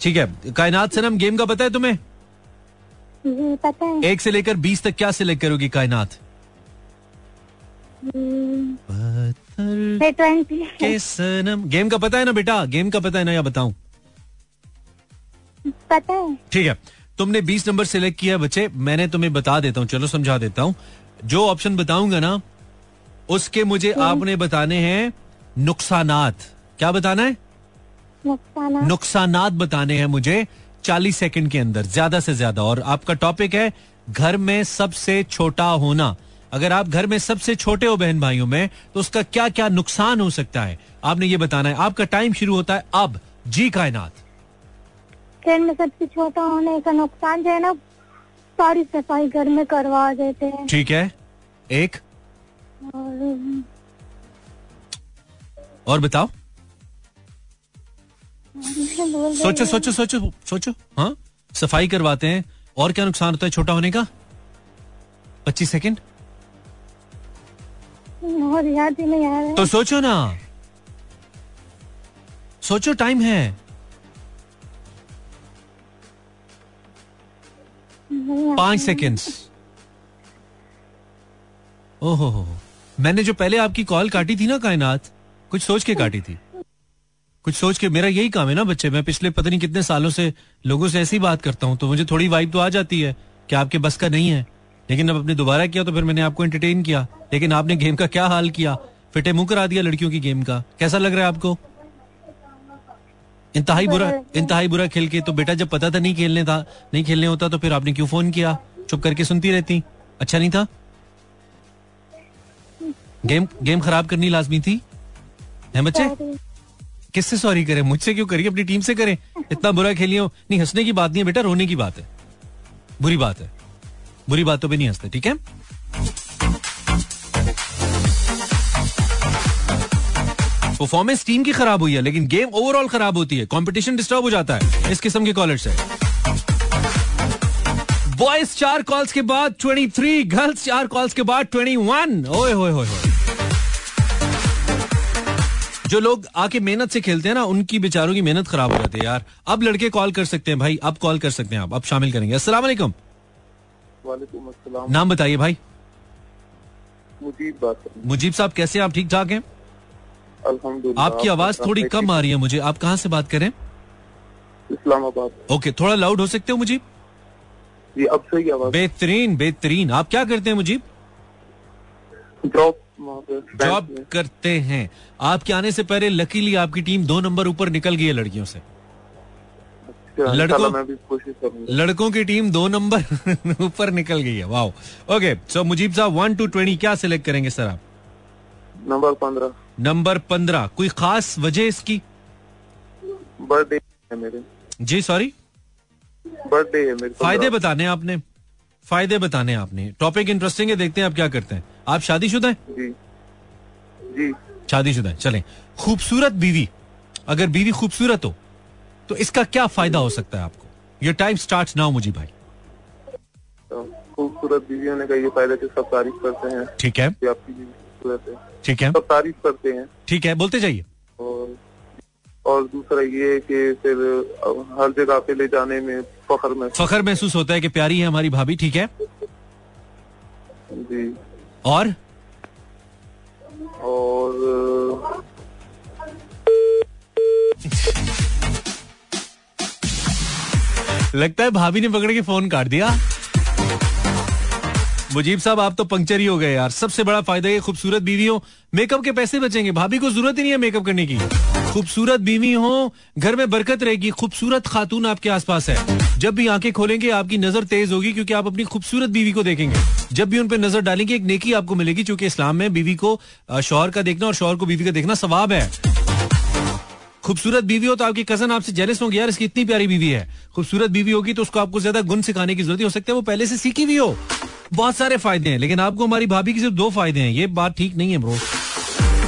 ठीक है। कायनात सनम गेम का पता है तुम्हें? पता है। एक से लेकर बीस तक क्या सिलेक्ट करोगी कायनात? हम्म, के सनम। गेम का पता है ना बेटा? गेम का पता है ना या बताऊँ? पता है। ठीक है। तुमने 20 नंबर सिलेक्ट किया बच्चे। मैंने तुम्हें बता देता हूँ। चलो समझा देता हूँ। जो ऑप्शन बताऊँगा ना उसके मुझे आपने बताने हैं नुकसानात। क्या बताना है? नुकसान बताने हैं मुझे 40 सेकंड के अंदर ज़्यादा से ज़्यादा। और आपका टॉपिक है घर में सबसे छोटा होना। अगर आप घर में सबसे छोटे हो बहन भाइयों में तो उसका क्या क्या नुकसान हो सकता है? आपने ये बताना है। आपका टाइम शुरू होता है अब। जी कायनात। घर में सबसे छोटा होने का नुकसान जो है ना सारी सफ़ाई घर में करवा देते हैं। ठीक है। एक। और और बताओ। सोचो सोचो सोचो सोचो हाँ? सफ़ाई करवाते हैं। और क्या नुकसान होता है छोटा होने का? पच्चीस सेकेंड? तो सोचो ना। सोचो टाइम है। पाँच सेकेंड्स ओहो। मैंने जो पहले आपकी कॉल काटी थी ना कायनात कुछ सोच के काटी थी। कुछ सोच के मेरा यही काम है ना बच्चे। मैं पिछले पता नहीं कितने सालों से लोगों से ऐसी बात करता हूँ तो मुझे थोड़ी वाइब तो आ जाती है कि आपके बस का नहीं है। लेकिन अब आपने दोबारा किया तो फिर मैंने आपको एंटरटेन किया। लेकिन आपने गेम का क्या हाल किया? फिटे मुँह करा दिया लड़कियों की गेम का। कैसा लग रहा है आपको? इंतहाई बुरा इंतहाई बुरा खेल के। तो बेटा जब पता था नहीं खेलने था नहीं खेलने होता तो फिर आपने क्यों फ़ोन किया? चुप करके सुनती रहती। अच्छा नहीं था? गेम गेम खराब करनी लाजमी थी? है बच्चे. किससे सॉरी करें? मुझसे क्यों करिए? अपनी टीम से करें। इतना बुरा खेलिए। नहीं, हंसने की बात नहीं है बेटा, रोने की बात है। बुरी बात है। बुरी बातों पे नहीं हँसते, ठीक है? परफॉर्मेंस टीम की खराब हुई है, लेकिन गेम ओवरऑल खराब होती है। कंपटीशन डिस्टर्ब हो जाता है। इस किस्म के कॉलर से बॉयज़ चार कॉल्स के बाद 23 गर्ल्स चार कॉल्स के बाद 21 ओए, होए होए होए। जो लोग आके मेहनत से खेलते हैं ना उनकी बेचारों की मेहनत खराब हो जाती है यार। अब लड़के कॉल कर सकते हैं भाई अब कॉल कर सकते हैं आप अब शामिल करेंगे। अस्सलाम वालेकुम। नाम बताइए भाई। मुजीब बात मुजीब साहब कैसे आप ठीक ठाक हैं? आपकी आवाज़ थोड़ी कम आ रही है मुझे आप कहाँ से बात करें? इस्लामाबाद। ओके थोड़ा लाउड हो सकते हो मुजीब जी अब सही आवाज़ बेहतरीन बेहतरीन। आप क्या करते हैं मुजीब? बैंक जॉब करते हैं। आपके आने से पहले लकीली आपकी टीम दो नंबर ऊपर निकल गई है लड़कियों से। अच्छा, लड़कों- लड़कों की टीम दो नंबर ऊपर निकल गई है। वाओ ओके सो मुजीब साहब वन टू ट्वेंटी क्या सिलेक्ट करेंगे सर आप? नंबर पंद्रह। नंबर पंद्रह। कोई खास वजह इसकी? बर्थडे है मेरे। जी सॉरी बर्थडे है मेरे फ़ायदे बताने आपने। फ़ायदे बताने आपने। टॉपिक इंटरेस्टिंग है देखते हैं आप क्या करते हैं। आप शादीशुदा हैं? जी। जी। शादीशुदा हैं। चलें। खूबसूरत बीवी। अगर बीवी खूबसूरत हो तो इसका क्या फ़ायदा हो सकता है आपको? योर टाइम स्टार्ट नाउ मुझे भाई। तो खूबसूरत बीवी होने का ये फ़ायदा कि सब तारीफ़ करते हैं। ठीक है। आपकी बीवी खूबसूरत है। ठीक है। सब तारीफ़ करते हैं। ठीक है बोलते जाइए। और और दूसरा ये कि फिर हर जगह पे ले जाने में फख्र में फखर महसूस होता है कि प्यारी है हमारी भाभी ठीक है? जी। और? और लगता है भाभी ने पकड़ के फ़ोन काट दिया। मुजीब साहब आप तो पंक्चर ही हो गए यार। सबसे बड़ा फ़ायदा ये खूबसूरत बीवी हो। मेकअप के पैसे बचेंगे। भाभी को ज़रूरत ही नहीं है मेकअप करने की। खूबसूरत बीवी हो, घर में बरकत रहेगी, खूबसूरत खातून आपके आसपास है। जब भी आँखें खोलेंगे, आपकी नज़र तेज होगी, क्योंकि आप अपनी खूबसूरत बीवी को देखेंगे। जब भी उन पर नज़र डालेंगे, एक नेकी आपको मिलेगी, क्योंकि इस्लाम में बीवी को शौहर का देखना और शौहर को बीवी का देखना सवाब है। खूबसूरत बीवी हो तो आपकी कज़न आपसे जेलस होंगे, यार, इसकी इतनी प्यारी बीवी है। खूबसूरत बीवी होगी तो उसको आपको ज़्यादा गुण सिखाने की ज़रूरत हो सकती है वो पहले से सीखी भी हो। बहुत सारे फ़ायदे हैं, लेकिन आपको हमारी भाभी की सिर्फ़ दो फ़ायदे हैं। ये बात ठीक नहीं है ब्रो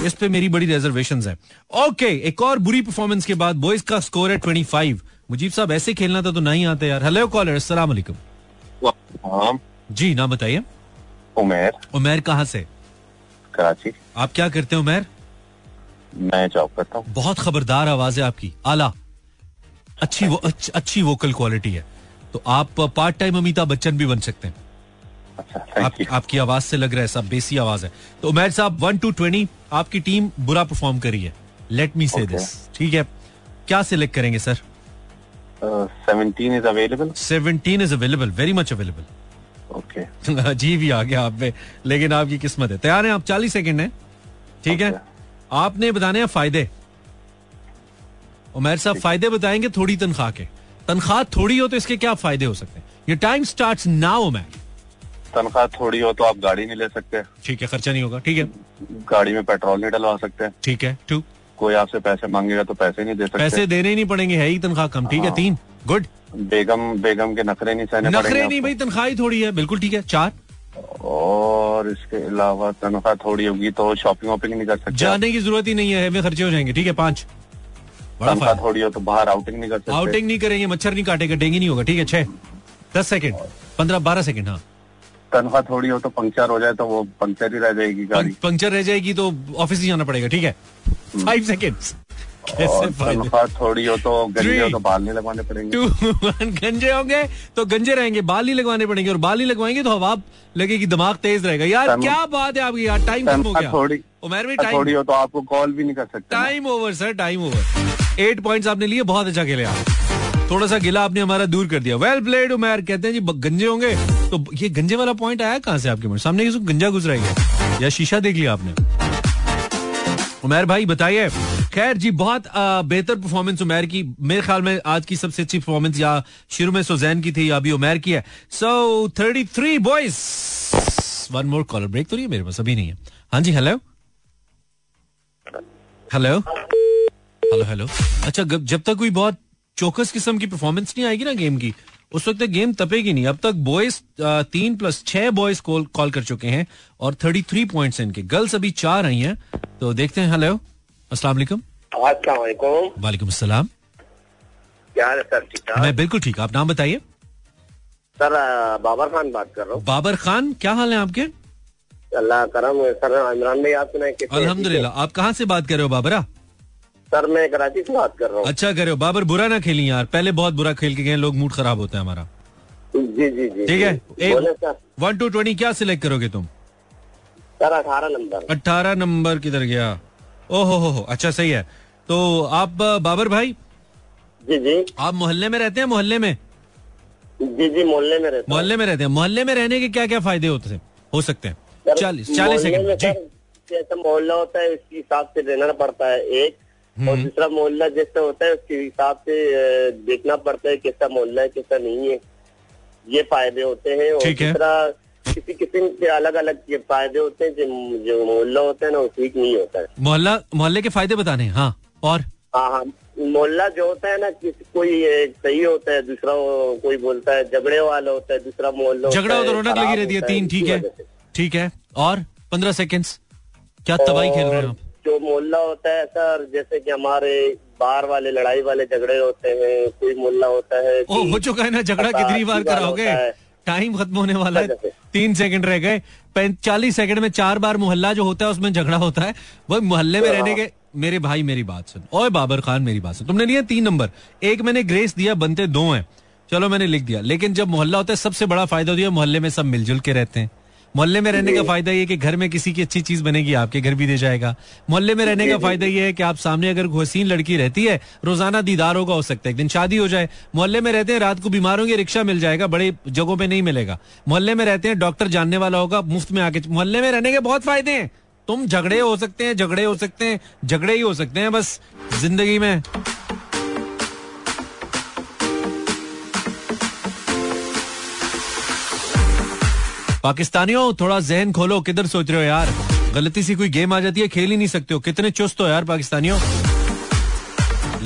इस पे मेरी बड़ी रिजर्वेशन है। ओके एक और बुरी परफॉर्मेंस के बाद बॉयज़ का स्कोर है 25 मुजीब साहब ऐसे खेलना था तो नहीं आते यार। हेलो कॉलर हाँ जी नाम बताइए। उमेर। उमेर कहाँ से? कराची। आप क्या करते हैं उमेर? मैं जॉब करता हूँ। बहुत खबरदार आवाज़ है आपकी। आला अच्छी वो अच्छी वोकल क्वालिटी है। तो आप पार्ट टाइम अमिताभ बच्चन भी बन सकते हैं। आप, आपकी आवाज़ से लग रहा है सब बेसी आवाज़ है। तो उमेर साहब वन टू ट्वेंटी आपकी टीम बुरा परफॉर्म करी है लेट मी से दिस ठीक है? क्या सिलेक्ट करेंगे sir seventeen is available seventeen is available very much available okay जी भी आ गया आप पे लेकिन आपकी किस्मत है। तैयार है आप? चालीस सेकंड है ठीक है? आपने बताने हैं फ़ायदे। उमेर साहब फ़ायदे बताएँगे थोड़ी तनख्वाह के। तनख्वाह थोड़ी हो तो इसके क्या फ़ायदे हो सकते हैं? ये टाइम स्टार्ट नाउ उमेर तनख्वाह थोड़ी हो तो आप गाड़ी नहीं ले सकते। ठीक है खर्चा नहीं होगा। ठीक है। गाड़ी में पेट्रोल नहीं डलवा सकते। ठीक है टू कोई आपसे पैसे मांगेगा तो पैसे नहीं दे सकते। पैसे देने ही नहीं पड़ेंगे है ही तनख्वाह कम। ठीक है हाँ। तीन। गुड बेगम बेगम के नखरे नहीं सहने नखरे नहीं भाई तनख्वाह ही थोड़ी है। बिल्कुल ठीक है चार। और इसके अलावा तनख्वाह थोड़ी होगी तो शॉपिंग वॉपिंग नहीं कर सकते। जाने की ज़रूरत ही नहीं है में खर्चे हो जाएँगे। ठीक है पाँच। बड़ा थोड़ी हो तो बाहर आउटिंग नहीं कर सकते। आउटिंग नहीं करेंगे मच्छर नहीं काटेगा डेंगू नहीं होगा। ठीक है छह। दस सेकंड। पंद्रह बारह सेकंड हाँ। तनख्वाह थोड़ी हो तो पंक्चर हो जाए तो वो पंक्चर ही रह जाएगी गाड़ी। पंक्चर रह जाएगी तो ऑफ़िस ही जाना पड़ेगा ठीक है? फाइव सेकेंड थोड़ी हो तो गंजे हो तो बाल नहीं लगवाने पड़ेंगे। टू वन गंजे होंगे तो गंजे रहेंगे बाल नहीं लगवाने पड़ेंगे और बाल नहीं लगवाएँगे तो हवा लगेगी दिमाग तेज रहेगा। यार क्या बात है आपकी यार टाइम खत्म हो गया। थोड़ी उमेर में थोड़ी हो तो आपको कॉल भी नहीं कर सकते time over sir time over eight points आपने लिए बहुत अच्छा खेले आप। थोड़ा सा गिला आपने हमारा दूर कर दिया। Well played Umer. कहते हैं जी गंजे होंगे। तो ये गंजे वाला पॉइंट आया कहाँ से आपके मन सामने किसी गंजा गुजरा है या शीशा देख लिया आपने? उमेर भाई, बताइए। खैर जी, बहुत बेहतर परफॉर्मेंस उमेर की। मेरे ख्याल में आज की सबसे अच्छी परफॉर्मेंस या शुरू में सुजैन की थी, या अभी उमेर की है। So thirty three boys one more caller break तो नहीं मेरे पास, अभी नहीं है। हाँ जी हेलो हेलो हेलो हेलो अच्छा जब तक कोई बहुत चौकस किस्म की परफॉर्मेंस नहीं आएगी ना गेम की उस वक्त गेम तपेगी नहीं। अब तक बॉयज़ तीन प्लस छह बॉयज़ कॉल कॉल कर चुके हैं और थर्टी थ्री पॉइंट्स इनके। गर्ल्स अभी चार आई हैं तो देखते हैं। हेलो अस्सलाम वालेकुम है ठीक मैं बिल्कुल ठीक। आप नाम बताइए। सर बाबर खान बात कर रहा हूँ। बाबर खान क्या हाल है आपके? अल्लाह करम सर इमरान भाई आप सुनाए हैं? आप कहाँ से बात कर रहे हो बाबरा? सर मैं कराची से बात कर रहा हूँ। अच्छा करे हो बाबर बुरा ना खेली यार। पहले बहुत बुरा खेल के गए लोग मूड खराब होता है हमारा। जी जी जी ठीक है? वन टू ट्वेंटी क्या सिलेक्ट करोगे तुम? सर अठारह नंबर। अट्ठारह नंबर किधर गया? ओहो हो हो। अच्छा सही है। तो आप बाबर भाई? जी जी। आप मोहल्ले में रहते हैं मोहल्ले में? जी जी मोहल्ले में रहता। मोहल्ले में रहते हैं। मोहल्ले में रहने के क्या क्या फ़ायदे होते हैं? हो सकते हैं। चालीस चालीस सेकंड। जी। जैसा मोहल्ला होता है उसके हिसाब से रहना पड़ता है। एक। और दूसरा मोहल्ला जैसा होता है उसके हिसाब से देखना पड़ता है कैसा मोहल्ला है कैसा नहीं है। ये फ़ायदे होते हैं और दूसरा किसी किस्म के अलग अलग ये फ़ायदे होते हैं जो जो मोहल्ला होता है ना वो ठीक नहीं होता है। मोहल्ला मोहल्ले के फ़ायदे बताने हाँ और? हाँ हाँ मोहल्ला जो होता है ना किसी कोई सही होता है दूसरा कोई बोलता है झगड़े वाला होता है दूसरा मोहल्ला झगड़ा हो तो है, रौनक लगी रहती है तीन ठीक है। ठीक है और? पंद्रह सेकेंड्स क्या तबाही खेल रहे हैं आप? जो मोहल्ला होता है सर जैसे कि हमारे बार वाले लड़ाई वाले झगड़े होते हैं कोई मोहल्ला होता है ओ कि हो चुका है ना झगड़ा? कितनी बार कराओगे? टाइम खत्म होने वाला है। तीन सेकंड रह गए। चालीस सेकंड में चार बार मोहल्ला जो होता है उसमें झगड़ा होता है। वो मोहल्ले में रहने के मेरे भाई मेरी बात सुन। ओए बाबर खान मेरी बात सुन। तुमने लिया तीन नंबर। एक मैंने ग्रेस दिया बनते दो हैं। चलो मैंने लिख दिया। लेकिन जब मोहल्ला होता है सबसे बड़ा फ़ायदा दिया मोहल्ले में सब मिलजुल के रहते हैं। मोहल्ले में रहने का फ़ायदा ये कि घर में किसी की अच्छी चीज़ बनेगी आपके घर भी दे जाएगा। मोहल्ले में रहने का फ़ायदा ये है कि आप सामने अगर हसीन लड़की रहती है रोज़ाना दीदार होगा हो सकता है। एक दिन शादी हो जाए मोहल्ले में रहते हैं रात को बीमार होंगे रिक्शा मिल जाएगा बड़े जगहों पे नहीं मिलेगा। मोहल्ले में रहते हैं डॉक्टर जानने वाला होगा मुफ़्त में आके मोहल्ले में रहने के बहुत फ़ायदे हैं। तुम झगड़े हो सकते हैं झगड़े हो सकते हैं झगड़े ही हो सकते हैं बस ज़िंदगी में पाकिस्तानियों, थोड़ा जहन खोलो, किधर सोच रहे हो यार? गलती से कोई गेम आ जाती है, खेल ही नहीं सकते हो। कितने चुस्त हो यार पाकिस्तानियों।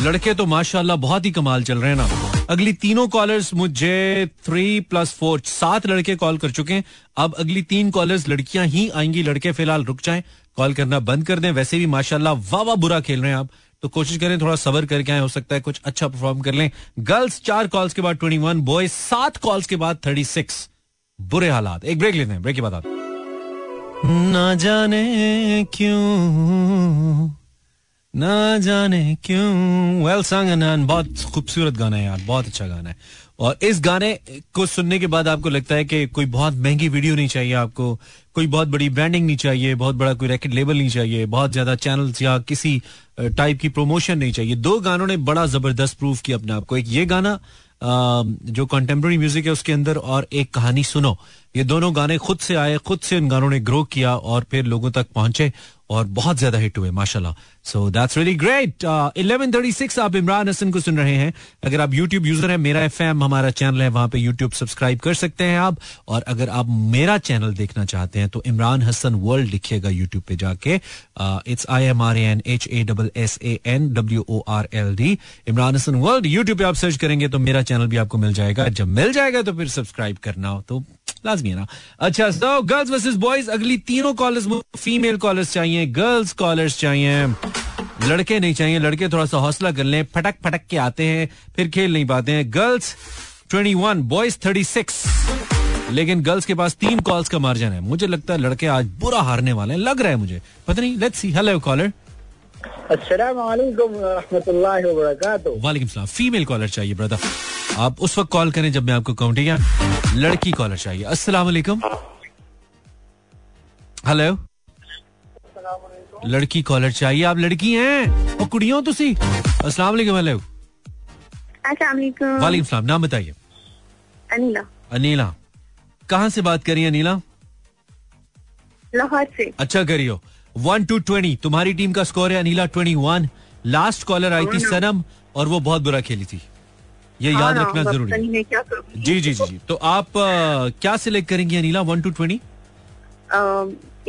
लड़के तो माशाल्लाह बहुत ही कमाल चल रहे हैं ना। अगली तीनों कॉलर्स मुझे थ्री प्लस फोर सात लड़के कॉल कर चुके हैं। अब अगली तीन कॉलर्स लड़कियाँ ही आएँगी। लड़के फ़िलहाल रुक जाएँ। कॉल करना बंद कर दें। वैसे भी माशाल्लाह वाह वाह बुरा खेल रहे हैं आप। तो कोशिश करें थोड़ा सबर करके आए। हो सकता है कुछ अच्छा परफॉर्म कर लें। गर्ल्स चार कॉल्स के बाद ट्वेंटी वन बॉयज़ सात कॉल्स के बाद थर्टी सिक्स बुरे हालात। एक ब्रेक लेते हैं ब्रेक के बाद ना जाने क्यों, ना जाने क्यों। वेल सॉन्ग बहुत खूबसूरत गाना है यार, बहुत अच्छा गाना है। और इस गाने को सुनने के बाद आपको लगता है कि कोई बहुत महँगी वीडियो नहीं चाहिए आपको, कोई बहुत बड़ी ब्रांडिंग नहीं चाहिए, बहुत बड़ा कोई रैकेट लेबल नहीं चाहिए, बहुत ज़्यादा चैनल्स या किसी टाइप की प्रमोशन नहीं चाहिए। दो गानों ने बड़ा ज़बरदस्त प्रूव किया अपने आप को। एक ये गाना जो कंटेम्प्रेरी म्यूज़िक है उसके अंदर और एक कहानी सुनो। ये दोनों गाने खुद से आए, खुद से इन गानों ने ग्रो किया और फिर लोगों तक पहुँचे और बहुत ज़्यादा हिट हुए, माशाल्लाह। सो दैट्स रियली ग्रेट 1136 आप इमरान हसन को सुन रहे हैं। अगर आप यूट्यूब यूज़र हैं, मेरा एफएम हमारा चैनल है, वहाँ पे यूट्यूब सब्सक्राइब कर सकते हैं आप। और अगर आप मेरा चैनल देखना चाहते हैं तो इमरान हसन वर्ल्ड लिखिएगा यूट्यूब पे जाके। It's I M R N H A double S A N W O R L D Imran Hasan world YouTube पे आप सर्च करेंगे तो मेरा चैनल भी आपको मिल जाएगा। जब मिल जाएगा तो फिर सब्सक्राइब करना हो तो लाजमी है ना। अच्छा सो गर्ल्स वर्सेस बॉयज़ अगली तीनों कॉलर्स फीमेल कॉलर्स चाहिए गर्ल्स कॉलर्स चाहिए। लड़के नहीं चाहिए लड़के थोड़ा सा हौसला कर लें फटक फटक के आते हैं फिर खेल नहीं पाते हैं। गर्ल्स 21 बॉयज़ 36 लेकिन गर्ल्स के पास तीन कॉल्स का मार्जिन है। मुझे लगता है लड़के आज बुरा हारने वाले हैं। लग रहा है मुझे। पता नहीं लेट्स सी हेलो कॉलर वालेकुम सलाम। फीमेल कॉलर चाहिए ब्रदर आप उस वक्त कॉल करें जब मैं आपको कहूँ ठीक है? लड़की कॉलर चाहिए। अस्सलाम वालेकुम हेलो लड़की कॉलर चाहिए। आप लड़की हैं और कुड़ियों तुसी? अस्सलाम वालेकुम हेलो। अस्सलाम वालेकुम। सलाम नाम बताइए। अनिला। अनीला। कहाँ से बात करी अनीला? लाहौर से। अच्छा करियो। वन टू ट्वेंटी तुम्हारी टीम का स्कोर है Aneela twenty one last caller आई थी सनम और वो बहुत बुरा खेली थी। ये याद रखना ज़रूरी है। जी जी जी जी। तो आप अ, क्या सिलेक्ट करेंगी Anila? One two twenty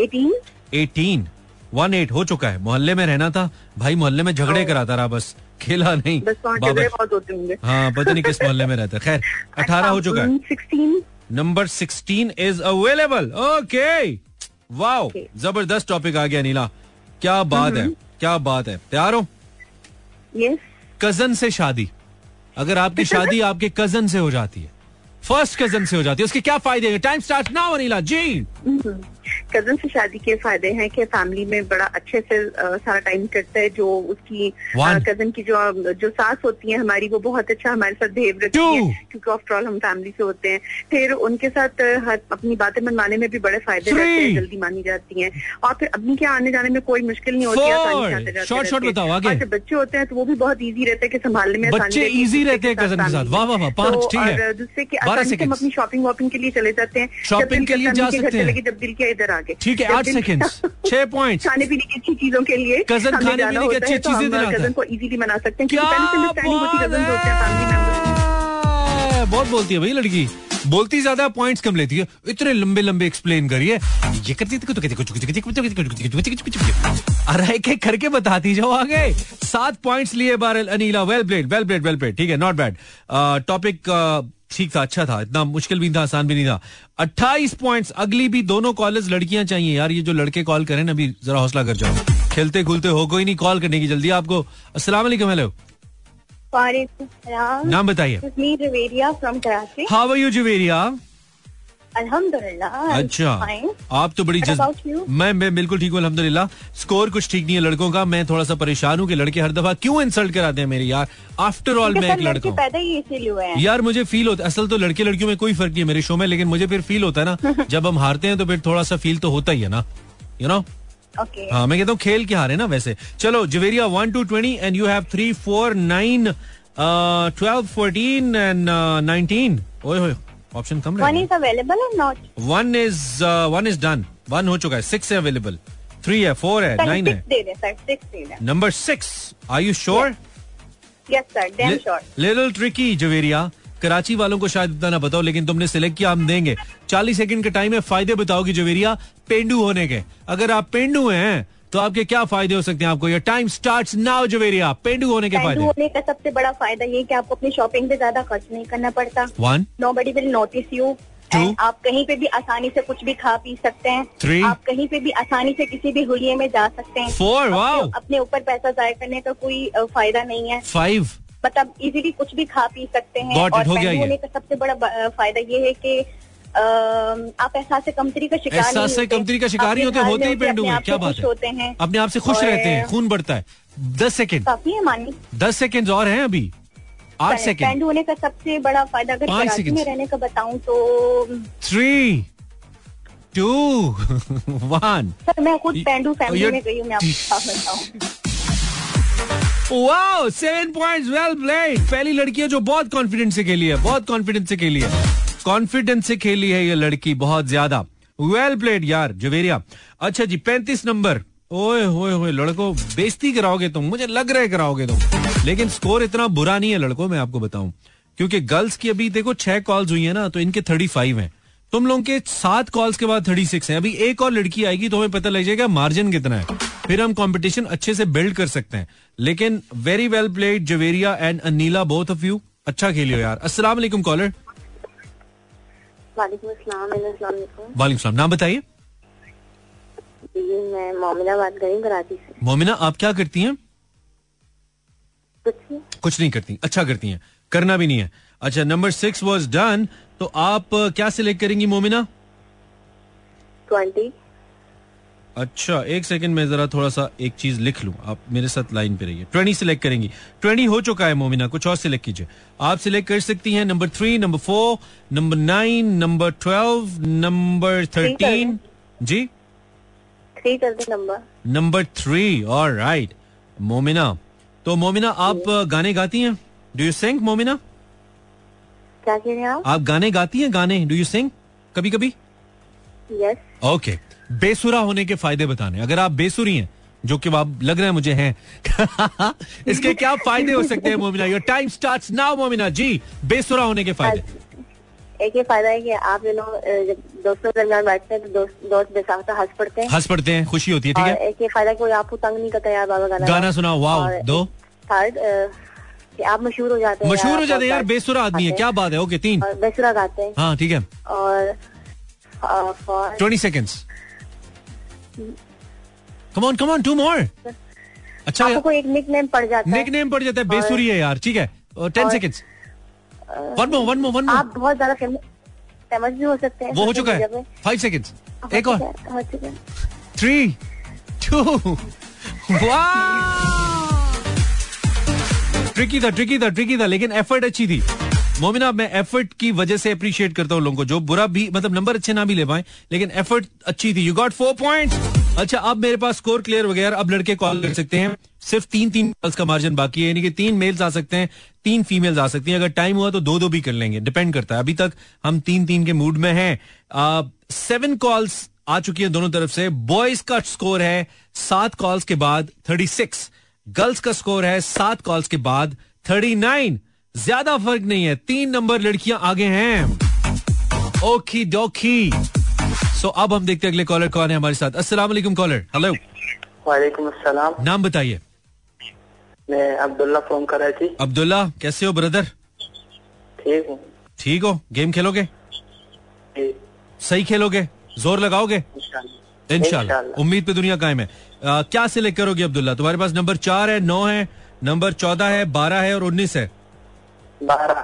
eighteen eighteen one eight हो चुका है। मोहल्ले में रहना था। भाई मोहल्ले में झगड़े कराता रहा बस। खेला नहीं। बस वहाँ बाबर। झगड़े बहुत होते होंगे। हाँ पता नहीं किस मोहल्ले में रहता है। खैर अठारह हो चुका है। Number sixteen is available okay wow ज़बरदस्त टॉपिक आ गया नीला। क्या बात है। क्या बात है। तैयार हो? कज़न से शादी। अगर आपकी शादी आपके कज़न से हो जाती है। फ़र्स्ट कज़न से हो जाती है। उसके क्या फ़ायदे हैं? टाइम स्टार्ट नाउ नीला जी। कज़न से शादी के फ़ायदे हैं कि फैमिली में बड़ा अच्छे से सारा टाइम करता है जो उसकी. कज़न की जो जो सास होती है हमारी वो बहुत अच्छा हमारे साथ बिहेव रखती है क्योंकि आफ्टर ऑल हम फैमिली से होते हैं फिर उनके साथ हर अपनी बातें मनवाने में भी बड़े फ़ायदे रहते हैं जल्दी मानी जाती है और फिर अपनी के आने जाने में कोई मुश्किल नहीं होती हैं। बताओ, आगे। और बच्चे होते हैं तो वो भी बहुत ईजी रहते हैं कि संभालने में आसानी बच्चे रहती हैं cousin के साथ। वाह, वाह, वाह, पाँच, तो, ठीक है। दूसरे के हम अपनी शॉपिंग वॉपिंग के लिए चले जाते हैं दिल के लिए जा घर सकते हैं। जब दिल किया इधर आगे ठीक है आठ सेकेंड्स छह पॉइंट खाने पीने की अच्छी चीज़ों के लिए हमें खाने पीने की अच्छी तो चीज़ें है। cousin को इजीली मना सकते हैं है हैं है बहुत बोलती है भाई लड़की बोलती ज़्यादा पॉइंट्स कम लेती है इतने लंबे लंबे एक्सप्लेन करिए ये करती थी तो कहती कुछ कुछ कुछ कुछ कुछ कुछ कुछ अरे के करके बताती जाओ आगे सात पॉइंट्स लिए बार Aneela well played well played well played ठीक है नॉट बैड टॉपिक ठीक था अच्छा था इतना मुश्किल भी नहीं था आसान भी नहीं था। अट्ठाईस पॉइंट अगली भी दोनों कॉलेज लड़कियाँ चाहिए। यार ये जो लड़के कॉल करें ना अभी जरा हौसला कर जाओ। खेलते खुलते हो कोई नहीं कॉल करने की जल्दी आपको। असला हेलो नाम बताइए। हाँ भाई from Karachi how are you Juveria? अल्हम्दुलिल्लाह अच्छा। आप तो बड़ी जज्ब मैं मैं बिल्कुल ठीक हूँ अल्हम्दुलिल्लाह। स्कोर कुछ ठीक नहीं है लड़कों का मैं थोड़ा सा परेशान हूँ कि लड़के हर दफ़ा क्यों इंसल्ट कराते हैं मेरी यार? आफ्टर ऑल मैं एक लड़का हूँ। पैदा ही इसीलिए हुए हैं। यार मुझे फील होता है असल तो लड़के लड़कियों में कोई फ़र्क नहीं है मेरे शो में लेकिन मुझे फिर फील होता है ना जब हम हारते हैं तो फिर थोड़ा सा फील तो होता ही है ना। यू नो ओके हाँ मैं कहता हूँ खेल के हारे ना वैसे। चलो Javeria one two twenty and you have three four nine twelve fourteen and nineteen ओए option come one is available और not one is one is done one हो चुका है। सिक्स है अवेलेबल थ्री है फोर है नाइन है। Number six are you sure yes sir damn sure little tricky Javeria Karachi वालों को शायद इतना ना बताओ लेकिन तुमने सिलेक्ट किया हम देंगे चालीस सेकंड का टाइम है फ़ायदे बताओगी जवेरिया पेंडू होने के। अगर आप पेंडू हैं तो आपके क्या फ़ायदे हो सकते हैं आपको? ये टाइम स्टार्ट नाउ जवेरिया पेंडू होने के फ़ायदे। होने का सबसे बड़ा फ़ायदा ये कि आपको अपनी शॉपिंग पे ज़्यादा खर्च नहीं करना पड़ता। One nobody will notice you Two. आप कहीं पे भी आसानी से कुछ भी खा पी सकते हैं। Three. आप कहीं पे भी आसानी से किसी भी हुलिये में जा सकते हैं। Four, अपने- wow. अपने ऊपर पैसा जाया करने का कोई फ़ायदा नहीं है। फाइव मतलब इजीली कुछ भी खा पी सकते हैं। और हो। होने का सबसे बड़ा फ़ायदा ये है कि आप एहसास कमतरी का शिकार एहसास से कमतरी का शिकार होते होते ही पेंडू क्या बात है? होते हैं। अपने आप से खुश रहते हैं खून बढ़ता है। दस सेकेंड। काफ़ी है मानी दस सेकेंड और हैं अभी? आठ सेकेंड। पेंडू होने का सबसे बड़ा फ़ायदा अगर पाँच कराची में रहने का बताऊँ तो थ्री टू वन सर मैं खुद पेंडू फैमिली में गई हूँ मैं आपको wow seven points well played पहली लड़की है जो बहुत कॉन्फिडेंस से खेली है बहुत कॉन्फिडेंस से खेली है। कॉन्फिडेंस से खेली है ये लड़की, बहुत ज़्यादा। वेल प्लेड यार, जवेरिया। अच्छा जी, पैंतीस नंबर। ओए, होए होए, लड़कों, बेइज्जती कराओगे तुम, मुझे लग रहा है कराओगे तुम। लेकिन स्कोर इतना बुरा नहीं है लड़कों मैं, आपको बताऊँ। क्योंकि गर्ल्स की अभी देखो, छह कॉल्स हुई है ना तो इनके थर्टी फाइव है। तुम लोगों के सात कॉल्स के बाद थर्टी सिक्स है। अभी एक और लड़की आएगी तो हमें पता लग जाएगा मार्जिन कितना है। फिर हम कंपटीशन अच्छे से बिल्ड कर सकते हैं। लेकिन very well played Javeria and Aneela both of you अच्छा खेलियो यार। वालेकुम कॉलर वालेकुम सलाम नाम बताइए। मैं मोमिना बात कर रही हूँ कराची से। मोमिना आप क्या करती हैं? कुछ नहीं। कुछ नहीं करती अच्छा करती हैं करना भी नहीं है। अच्छा नंबर सिक्स वॉज़ डन तो आप क्या सिलेक्ट करेंगी मोमिना? ट्वेंटी अच्छा एक सेकंड में जरा थोड़ा सा एक चीज़ लिख लूँ। आप मेरे साथ लाइन पे रहिए। ट्वेंटी सिलेक्ट करेंगी। ट्वेंटी हो चुका है मोमिना कुछ और सिलेक्ट कीजिए। आप सिलेक्ट कर सकती हैं number three number four number nine number twelve number thirteen जी? थ्री नंबर नंबर थ्री और राइट मोमिना तो मोमिना आप गाने गाती हैं? Do you sing Momina? क्या कह रहे हैं आप? गाने गाती हैं गाने? डू यू सिंग कभी कभी यस ओके बेसुरा होने के फ़ायदे बताने। अगर आप बेसुरी हैं जो कि आप लग रहे हैं मुझे हैं इसके क्या फ़ायदे हो सकते हैं Momina? Your time starts now Momina जी। बेसुरा होने के फ़ायदे। एक ये फ़ायदा है कि आप यू नो जब दोस्तों के दरमियान बैठते हैं तो दोस्त दोस्त बेसाख्ता हंस पड़ते हैं। हंस पड़ते हैं खुशी होती है ठीक है? एक ये फ़ायदा कोई आपको तंग नहीं करता यार बाबा गाना। गाना सुनाओ वाओ दो। थर्ड कि आप मशहूर हो जाते हैं मशहूर हो जाते हैं यार बेसुरा आदमी है। क्या बात है? ओके तीन। बेसुरा गाते हैं। हाँ ठीक है। और twenty seconds come on come on two more अच्छा आपको एक निक नेम पड़ जाता है। निक नेम पड़ जाता है बेसुरी है यार ठीक है। Ten seconds one more one more one more आप बहुत ज़्यादा फ़ेमस भी हो सकते हैं वो हो चुका है। फाइव सेकेंड्स एक और। थ्री टू ट्रिकी था ट्रिकी था ट्रिकी था लेकिन एफर्ट अच्छी थी। मोमिना, मैं एफर्ट की वजह से अप्रिशिएट करता हूँ लोगों को, जो बुरा भी मतलब नंबर अच्छे ना भी ले पाए, लेकिन एफर्ट अच्छी थी। यू गॉट फोर पॉइंट अच्छा अब मेरे पास स्कोर क्लियर हो गया अब लड़के कॉल कर सकते हैं। सिर्फ़ तीन तीन कॉल्स का मार्जिन बाकी है, यानी कि तीन मेल्स आ सकते हैं, तीन फीमेल्स आ सकती हैं। अगर टाइम हुआ तो दो दो भी कर लेंगे डिपेंड करता है। अभी तक हम तीन तीन के मूड में हैं। सेवन कॉल्स आ चुकी है दोनों तरफ़ से। बॉयज़ का स्कोर है सात कॉल्स के बाद थर्टी सिक्स गर्ल्स का स्कोर है सात कॉल्स के बाद थर्टी नाइन ज़्यादा फ़र्क नहीं है। तीन नंबर लड़कियाँ आगे हैं। ओखी डोकी सो अब हम देखते हैं अगले कॉलर कौन है हमारे साथ। अस्सलाम वालेकुम कॉलर हेलो वालेकुम अस्सलाम। नाम बताइए। मैं अब्दुल्ला फ़ोन कर रही थी। अब्दुल्ला कैसे हो ब्रदर ठीक हूँ। ठीक हो? गेम खेलोगे? सही खेलोगे? ज़ोर लगाओगे? इंशाल्लाह। उम्मीद पे दुनिया कायम है। आ, क्या सिलेक्ट करोगे अब्दुल्ला? तुम्हारे पास नंबर चार है नौ है नंबर चौदह है बारह है और उन्नीस है। बारह।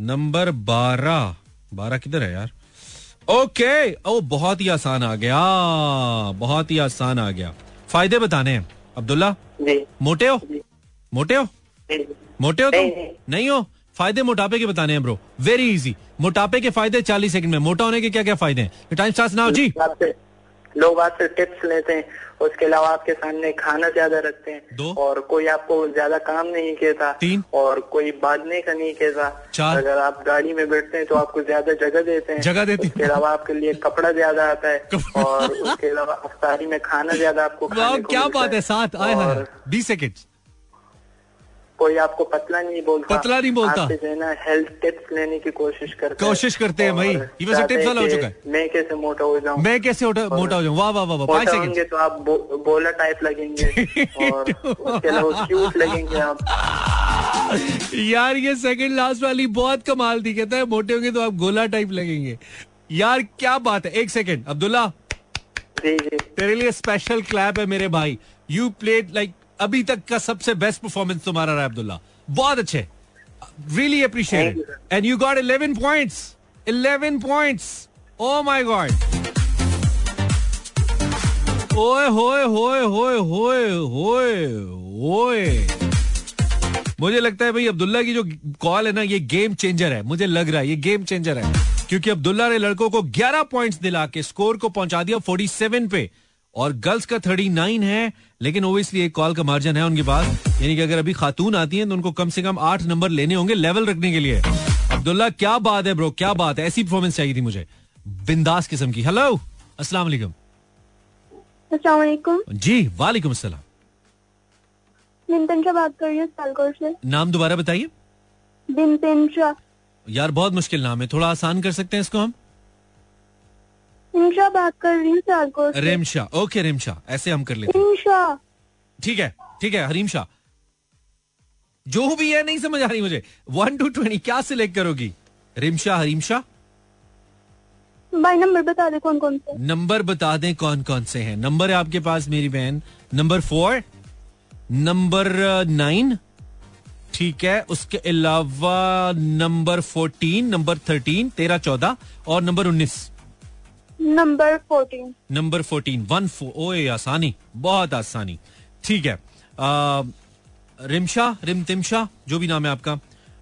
नंबर बारह। बारह किधर है यार? ओके ओ बहुत ही आसान आ गया। बहुत ही आसान आ गया। फ़ायदे बताने हैं। अब्दुल्ला? जी। मोटे हो। मोटे हो? मोटे हो तुम? नहीं, हो? फ़ायदे मोटापे के बताने हैं ब्रो वेरी इजी मोटापे के फ़ायदे चालीस सेकंड में। मोटा होने के क्या क्या फ़ायदे हैं? टाइम स्टार्ट नाउ जी। लोग आपसे टिप्स लेते हैं। उसके अलावा आपके सामने खाना ज़्यादा रखते हैं। दो। और कोई आपको ज़्यादा काम नहीं कहता। तीन। और कोई बांधने का नहीं कहता। चार। अगर आप गाड़ी में बैठते हैं तो आपको ज़्यादा जगह देते हैं। जगह देते हैं। उसके अलावा आपके लिए कपड़ा ज़्यादा आता है। और उसके अलावा अफ्तारी में खाना ज़्यादा आपको क्या बात है साथ आए बीस सेकंड कोई आपको पतला नहीं बोलता। पतला नहीं बोलता। आपसे जो है ना हेल्थ टिप्स लेने की कोशिश करते हैं। कोशिश करते हैं भाई। ये वैसे हैं वाला हो चुका है। मैं कैसे मोटा हो जाऊँ? मैं कैसे मोटा हो जाऊँ? वाह वाह वाह वाह पाँच सेकंड तो आप बो, बोला टाइप लगेंगे। और उसके अलावा क्यूट लगेंगे आप। यार ये सेकंड लास्ट वाली बहुत कमाल थी। कहता है मोटे होंगे तो आप गोला टाइप लगेंगे। यार क्या बात है। एक सेकंड अब्दुल्ला। तेरे लिए स्पेशल क्लैप है मेरे भाई। यू प्लेड लाइक अभी तक का सबसे बेस्ट परफॉर्मेंस तुम्हारा रहा है अब्दुल्ला। बहुत अच्छे। Really appreciate. And you got 11 points 11 points oh my god ओए होए होए होए होए होए होए मुझे लगता है भाई अब्दुल्ला की जो कॉल है ना ये गेम चेंजर है। मुझे लग रहा है ये गेम चेंजर है। क्योंकि अब्दुल्ला ने लड़कों को 11 पॉइंट्स दिला के स्कोर को पहुँचा दिया 47 पे। और गर्ल्स का 39 है। लेकिन ओबियसली एक कॉल का मार्जिन है उनके पास। यानी कि अगर अभी खातून आती हैं तो उनको कम से कम आठ नंबर लेने होंगे लेवल रखने के लिए। अब्दुल्ला क्या बात है ब्रो क्या बात है? ऐसी परफॉर्मेंस चाहिए थी मुझे। बिंदास किस्म की। हेलो अस्सलाम वालेकुम। अस्सलाम जी वालेकुम अस्सलाम। बात कर रही हूँ नाम दोबारा बताइए। यार बहुत मुश्किल नाम है। थोड़ा आसान कर सकते हैं इसको हम? इंशा बात कर रही हूँ रेमशा ओके रेमशा ऐसे हम कर लेते हैं। ठीक है ठीक है हरीम शाह जो भी है नहीं समझ आ रही मुझे। वन टू ट्वेंटी क्या सिलेक्ट करोगी? रिमशा हरीम शाह भाई नंबर बता दे कौन कौन से। नंबर बता दें कौन कौन से हैं। नंबर है आपके पास मेरी बहन। नंबर फोर नंबर नाइन ठीक है उसके अलावा नंबर फोर्टीन नंबर थर्टीन तेरह चौदह और नंबर उन्नीस। Number fourteen number fourteen one four ओए, आसानी। बहुत आसानी। ठीक है। रिमशा, रिम तिमशा, जो भी नाम है आपका।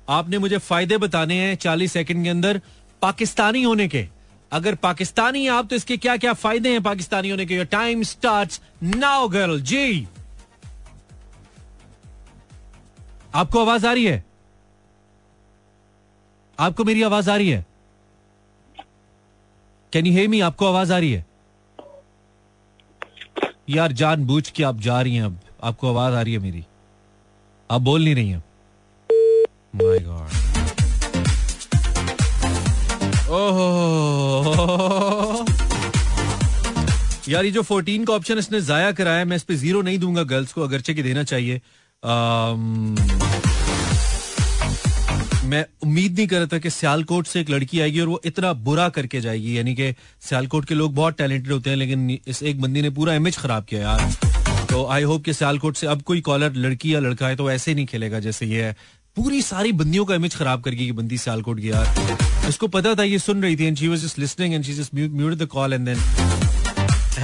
आपने मुझे फ़ायदे बताने हैं चालीस सेकंड के अंदर पाकिस्तानी होने के। अगर पाकिस्तानी आप तो इसके क्या क्या फ़ायदे हैं पाकिस्तानी होने के? टाइम स्टार्ट नाउ गर्ल जी। आपको आवाज़ आ रही है? आपको मेरी आवाज़ आ रही है? कैन यू हेयर मी आपको आवाज़ आ रही है? यार जान बूझ के आप जा रही हैं अब। आपको आवाज़ आ रही है मेरी? आप बोल नहीं रही हैं। My god oh! यार ये जो 14 का ऑप्शन इसने जाया कराया मैं इस पे ज़ीरो नहीं दूँगा गर्ल्स को अगरचे की देना चाहिए। आम, मैं उम्मीद नहीं कर रहा था कि सियालकोट से एक लड़की आएगी और वो इतना बुरा करके जाएगी। यानी कि सियालकोट के लोग बहुत टैलेंटेड होते हैं, लेकिन इस एक बंदी ने पूरा इमेज खराब किया यार। तो आई होप कि सियालकोट से अब कोई कॉलर लड़की या लड़का है तो ऐसे ही नहीं खेलेगा जैसे ये है। पूरी सारी बंदियों का इमेज खराब कर गई बंदी सियालकोट की यार। इसको पता था, ये सुन रही थी and she just and she just muted the call and then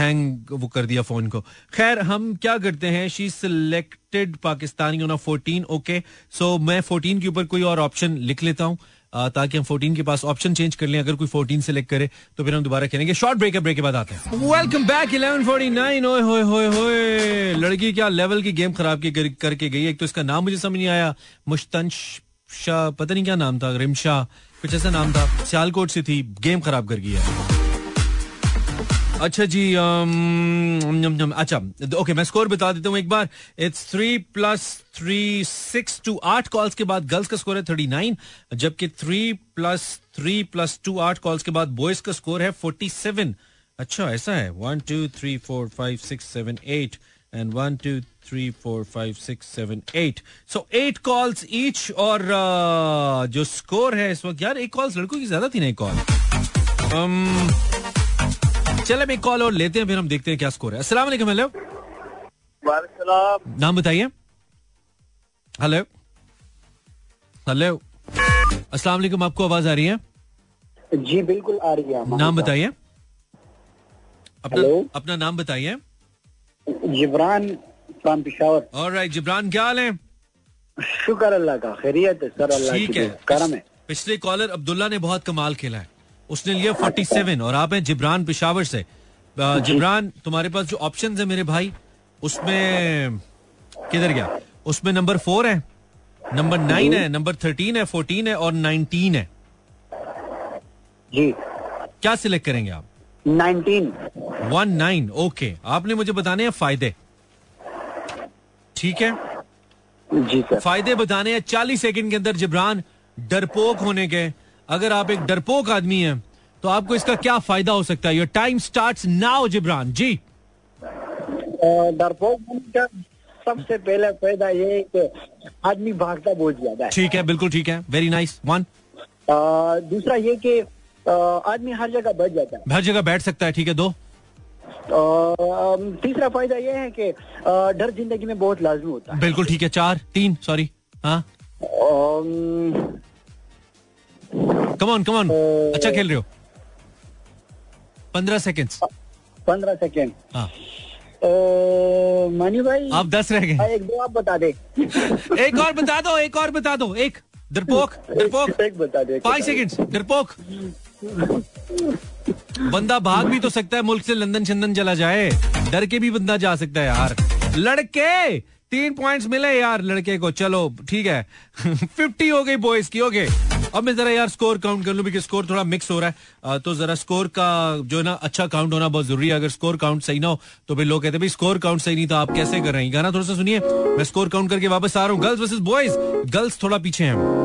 hang वो कर दिया फ़ोन को। खैर हम क्या करते हैं? She selected Pakistani on 14 okay so मैं 14 के ऊपर कोई और ऑप्शन लिख लेता हूँ ताकि हम 14 के पास ऑप्शन चेंज कर लें अगर कोई 14 सेलेक्ट करे तो फिर हम दोबारा खेलेंगे। शॉर्ट ब्रेक ब्रेक के बाद आते हैं। वेलकम बैक 1149 ओए होए होए होए। लड़की क्या लेवल की गेम खराब की कर, करके गई एक तो इसका नाम मुझे समझ नहीं आया। मुश्तंश पता नहीं क्या नाम था? रिमशा कुछ ऐसा नाम था। सियालकोट से थी गेम खराब कर गई है। अच्छा जी um, अच्छा ओके मैं स्कोर बता देता हूँ एक बार। It's three plus three six two आठ कॉल्स के बाद गर्ल्स का स्कोर है थर्टी नाइन जबकि three plus three plus two आठ कॉल्स के बाद बॉयज़ का स्कोर है फोर्टी सेवन अच्छा ऐसा है। One two three four five six seven eight and one two three four five six seven eight so eight calls each और uh, जो स्कोर है इस वक्त यार एक कॉल्स लड़कों की ज़्यादा थी ना एक कॉल um, चल अब एक कॉल और लेते हैं फिर हम देखते हैं क्या स्कोर है। असला हेलो नाम बताइए। हेलो हेलो अस्सलाम वालेकुम आपको आवाज़ आ रही है? जी बिल्कुल आ रही है नाम बताइए। अपना अपना नाम बताइए। जिब्रान फ्रॉम पिशावर। और राइट जिब्रान क्या हाल है? शुक्र अल्लाह का खैरियत है सर अल्लाह ठीक है। करम है। पिछले कॉलर अब्दुल्ला ने बहुत कमाल खेला है। उसने लिया फोर्टी सेवन और आप हैं जिब्रान पिशावर से। जिब्रान तुम्हारे पास जो ऑप्शन है मेरे भाई उसमें किधर गया? उसमें नंबर फोर है नंबर नाइन है नंबर थर्टीन है फोर्टीन है और नाइनटीन है। जी। क्या सिलेक्ट करेंगे आप? नाइनटीन वन नाइन ओके आपने मुझे बताने हैं फ़ायदे। ठीक है? जी सर। फ़ायदे बताने हैं। चालीस सेकंड के अंदर जिब्रान डरपोक होने के अगर आप एक डरपोक आदमी हैं तो आपको इसका क्या फ़ायदा हो सकता है? Your time start now Jibran जी। डरपोक सबसे पहले फ़ायदा ये आदमी भागता बहुत ज़्यादा है। ठीक है बिल्कुल ठीक है। वेरी नाइस वन दूसरा ये कि आदमी हर जगह बैठ जाता है। हर जगह बैठ सकता है ठीक है दो। तीसरा फ़ायदा ये है कि डर ज़िंदगी में बहुत लाजमी होता है। बिल्कुल ठीक है चार तीन सॉरी हाँ। कमॉन कमॉन अच्छा खेल रहे हो। पंद्रह सेकेंड पंद्रह सेकेंड हाँ। मानी भाई आप दस रह गए। एक दो आप बता दे। एक और बता दो एक और बता दो। एक डरपोक डरपोक एक बता दे पाँच सेकेंड डरपोक बंदा भाग भी तो सकता है मुल्क से लंदन चंदन चला जाए। डर के भी बंदा जा सकता है यार। लड़के तीन पॉइंट्स मिले यार लड़के को। चलो ठीक है। फिफ्टी हो गई बॉयज़ की हो गए अब मैं जरा यार स्कोर काउंट कर लूँ बिकॉज़ स्कोर थोड़ा मिक्स हो रहा है। तो जरा स्कोर का जो है ना अच्छा काउंट होना बहुत ज़रूरी है। अगर स्कोर काउंट सही ना हो तो फिर लोग कहते हैं स्कोर काउंट सही नहीं था, आप कैसे कर रहे हैं? गाना थोड़ा सा सुनिए। मैं स्कोर काउंट करके वापस आ रहा हूँ। गर्ल्स वर्सेज बॉयज़ गर्ल्स थोड़ा पीछे हैं।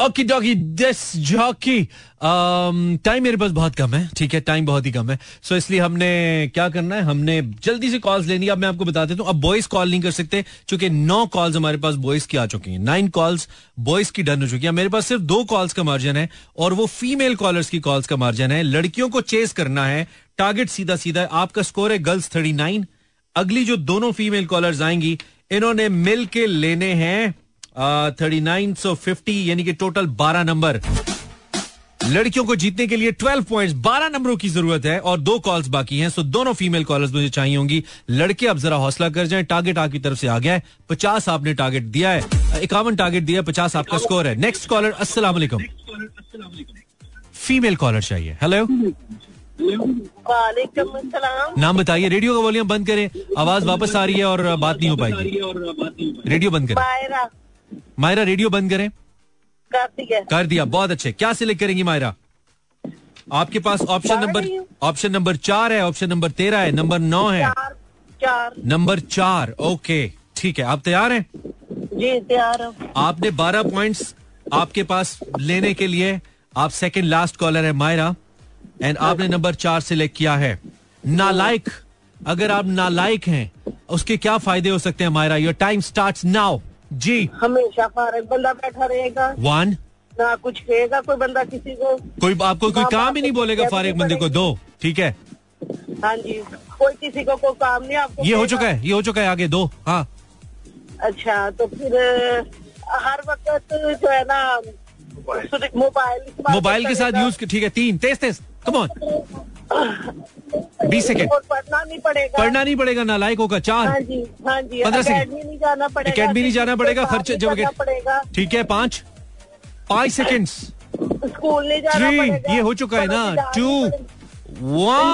Okay dokey this jockey time मेरे पास बहुत कम है ठीक है? टाइम बहुत ही कम है। सो so, इसलिए हमने क्या करना है? हमने जल्दी से कॉल्स लेनी अब मैं आपको बता देता हूँ अब बॉयज़ कॉल नहीं कर सकते क्योंकि नौ कॉल्स हमारे पास बॉयज़ की आ चुकी हैं। नाइन कॉल्स बॉयज़ की डन हो चुकी है। मेरे पास सिर्फ़ दो कॉल्स का मार्जिन है और वो फीमेल कॉलर्स की कॉल्स का मार्जिन है। लड़कियों को चेस करना है। टारगेट सीधा सीधा है। आपका स्कोर है गर्ल्स थर्टी नाइन अगली जो दोनों फीमेल कॉलर्स आएँगी इन्होंने मिल के लेने हैं थर्टी नाइन सो फिफ्टी यानी कि टोटल बारह नंबर लड़कियों को जीतने के लिए 12 पॉइंट्स 12 नंबरों की ज़रूरत है और दो कॉल्स बाकी हैं सो दोनों फीमेल कॉलर्स मुझे चाहिए होंगी। लड़के अब जरा हौसला कर जाएँ टारगेट आपकी तरफ़ से आ गया है। 50 आपने टारगेट दिया है। इक्यावन टारगेट दिया है पचास आपका स्कोर है। नेक्स्ट कॉलर अस्सलाम वालेकुम। फीमेल कॉलर चाहिए। हेलो नाम बताइए रेडियो का वॉल्यूम बंद करें। आवाज़ वापस आ रही है और बात नहीं हो पाएगी। रेडियो बंद करें। मायरा रेडियो बंद करें। कर दिया। बहुत अच्छे। क्या सिलेक्ट करेंगी मायरा? आपके पास ऑप्शन नंबर ऑप्शन नंबर चार है ऑप्शन नंबर तेरह है नंबर नौ है। चार नंबर चार ओके ठीक है। आप तैयार हैं? जी तैयार हूँ। आपने बारह पॉइंट्स आपके पास लेने के लिए आप सेकंड लास्ट कॉलर है मायरा एंड आपने नंबर चार सिलेक्ट किया है। नालायक अगर आप नालायक हैं उसके क्या फ़ायदे हो सकते हैं Maira? Your time start now जी। हमेशा फारग बंदा बैठा रहेगा। वन? ना कुछ कहेगा कोई बंदा किसी को। कोई आपको कोई काम ही नहीं बोलेगा फारिग बंदे को दो ठीक है? हाँ जी कोई किसी को कोई काम नहीं आपको ये हो चुका है ये हो चुका है आगे दो हाँ। अच्छा तो फिर हर वक्त जो है ना मोबाइल मोबाइल के साथ यूज़ ठीक है तीन तेज तेज कम ऑन बीस सेकेंड। पढ़ना नहीं पड़ेगा। पढ़ना नहीं पड़ेगा नालायकों का हाँ चार जी हाँ जी पंद्रह सेकंड। अकेडमी नहीं जाना पड़ेगा एकेडमी नहीं जाना पड़ेगा खर्च जब पड़ेगा। ठीक है पाँच। पाँच सेकेंड्स स्कूल नहीं जाना थ्री ये हो चुका है ना। टू वन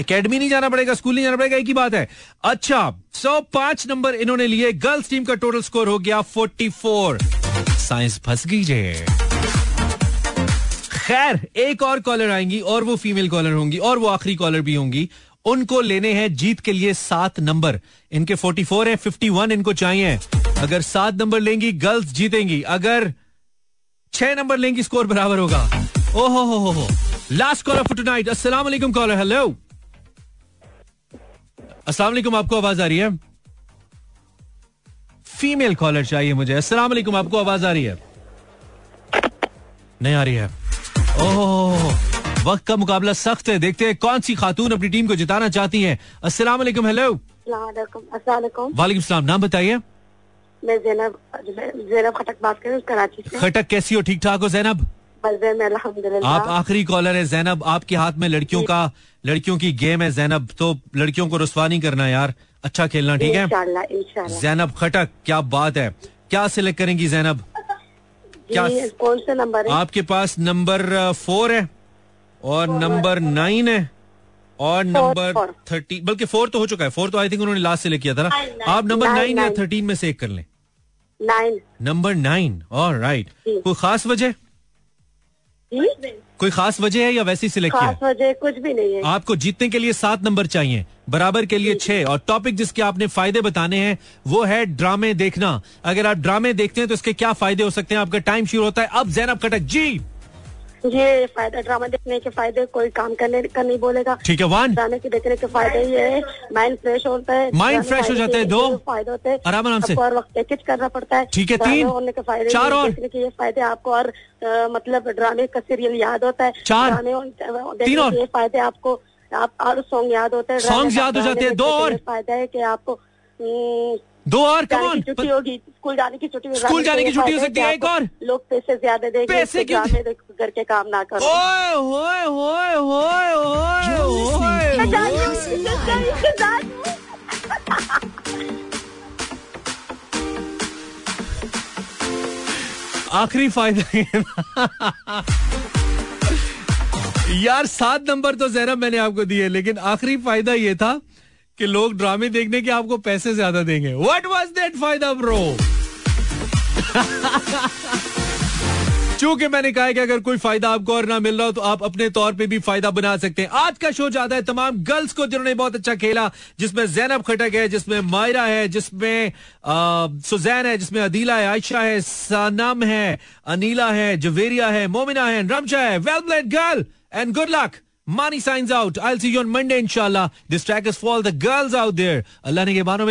एकेडमी नहीं जाना पड़ेगा स्कूल नहीं जाना पड़ेगा एक ही बात है। अच्छा सौ पाँच नंबर इन्होंने लिए। गर्ल्स टीम का टोटल स्कोर हो गया फोर्टी फोर। साइंस फंस गई जे। खैर, एक और कॉलर आएँगी और वो फीमेल कॉलर होंगी और वो आखिरी कॉलर भी होंगी। उनको लेने हैं जीत के लिए सात नंबर। इनके 44 है 51 इनको चाहिए। अगर सात नंबर लेंगी, गर्ल्स जीतेंगी। अगर छह नंबर लेंगी, स्कोर बराबर होगा। ओहो हो हो हो लास्ट कॉलर फॉर टुनाइट अस्सलाम वालेकुम कॉलर हेलो अस्सलाम वालेकुम आपको आवाज़ आ रही है? फीमेल कॉलर चाहिए मुझे। अस्सलाम वालेकुम आपको आवाज़ आ रही है? नहीं आ रही है। ओह वक्त का मुकाबला सख्त है। देखते हैं कौन सी खातून अपनी टीम को जिताना चाहती हैं। अस्सलाम वालेकुम हेलो। अस्सलाम वालेकुम। सलाम नाम बताइए। मैं जैनब जैनब खटक बात कर रही हूँ कराची से। खटक कैसी हो? ठीक ठाक हो जैनब? आप आखिरी कॉलर है जैनब। आपके हाथ में लड़कियों का लड़कियों की गेम है जैनब। तो लड़कियों को रुसवा नहीं करना यार। अच्छा खेलना ठीक है? जैनब खटक क्या बात है। क्या सिलेक्ट करेंगी जैनब? क्या कौन सा नंबर है? आपके पास नंबर फोर है और नंबर नाइन है और नंबर four. थर्टी बल्कि फोर तो हो चुका है फोर तो आई थिंक उन्होंने लास्ट से किया था ना। आप नंबर नाइन या थर्टीन में से एक कर लें। नाइन। नंबर नाइन और राइट कोई खास वजह? कोई खास वजह है या वैसे ही सिलेक्ट किया वजह कुछ भी नहीं है। आपको जीतने के लिए सात नंबर चाहिए। बराबर के लिए छह। और टॉपिक जिसके आपने फ़ायदे बताने हैं वो है ड्रामे देखना। अगर आप ड्रामे देखते हैं तो इसके क्या फ़ायदे हो सकते हैं? आपका टाइम शुरू होता है। अब जैनब खटक जी। ये फ़ायदा ड्रामा देखने के फ़ायदे कोई काम करने का नहीं बोलेगा। ठीक है वन ड्रामे के देखने के फ़ायदे ये है। माइंड फ्रेश होता है। माइंड फ्रेश हो जाता है, दो। फ़ायदे होते हैं। आराम आराम से। और वक्त पैकेज करना पड़ता है। ठीक है, तीन। होने के फ़ायदे चार और। देखने के ये फ़ायदे आपको और मतलब ड्रामे का सीरियल याद होता है। चार। ड्रामे तीन और। फ़ायदे आपको आप और सॉन्ग याद होते हैं Songs याद हो जाते हैं, दो और। फ़ायदा है कि आपको हम्म, दो और कमॉन छुट्टी होगी स्कूल जाने की छुट्टी स्कूल जाने की छुट्टी हो सकती है, एक और। लोग पैसे ज़्यादा देंगे पैसे क्यों? घर के काम ना करो। ओए होए होए होए होए होए। आखिरी फ़ायदा यार, सात नंबर तो जैनब मैंने आपको दिए, लेकिन आखिरी फ़ायदा ये था कि लोग ड्रामे देखने के आपको पैसे ज़्यादा देंगे। व्हाट वाज दैट फ़ायदा ब्रो चूँकि मैंने कहा कि अगर कोई फ़ायदा आपको और ना मिल रहा हो तो आप अपने तौर पे भी फ़ायदा बना सकते हैं। आज का शो जाता है। तमाम गर्ल्स को जिन्होंने बहुत अच्छा खेला, जिसमें जैनब खटक है, जिसमें मायरा है, जिसमें सुजैन है, जिसमें अदीला है आयशा है सनम है अनीला है जवेरिया है मोमिना है रमशा है। Well girl and good luck. Money signs out. I'll see you on Monday, inshallah. This track is for all the girls out there. Allah ne ke bano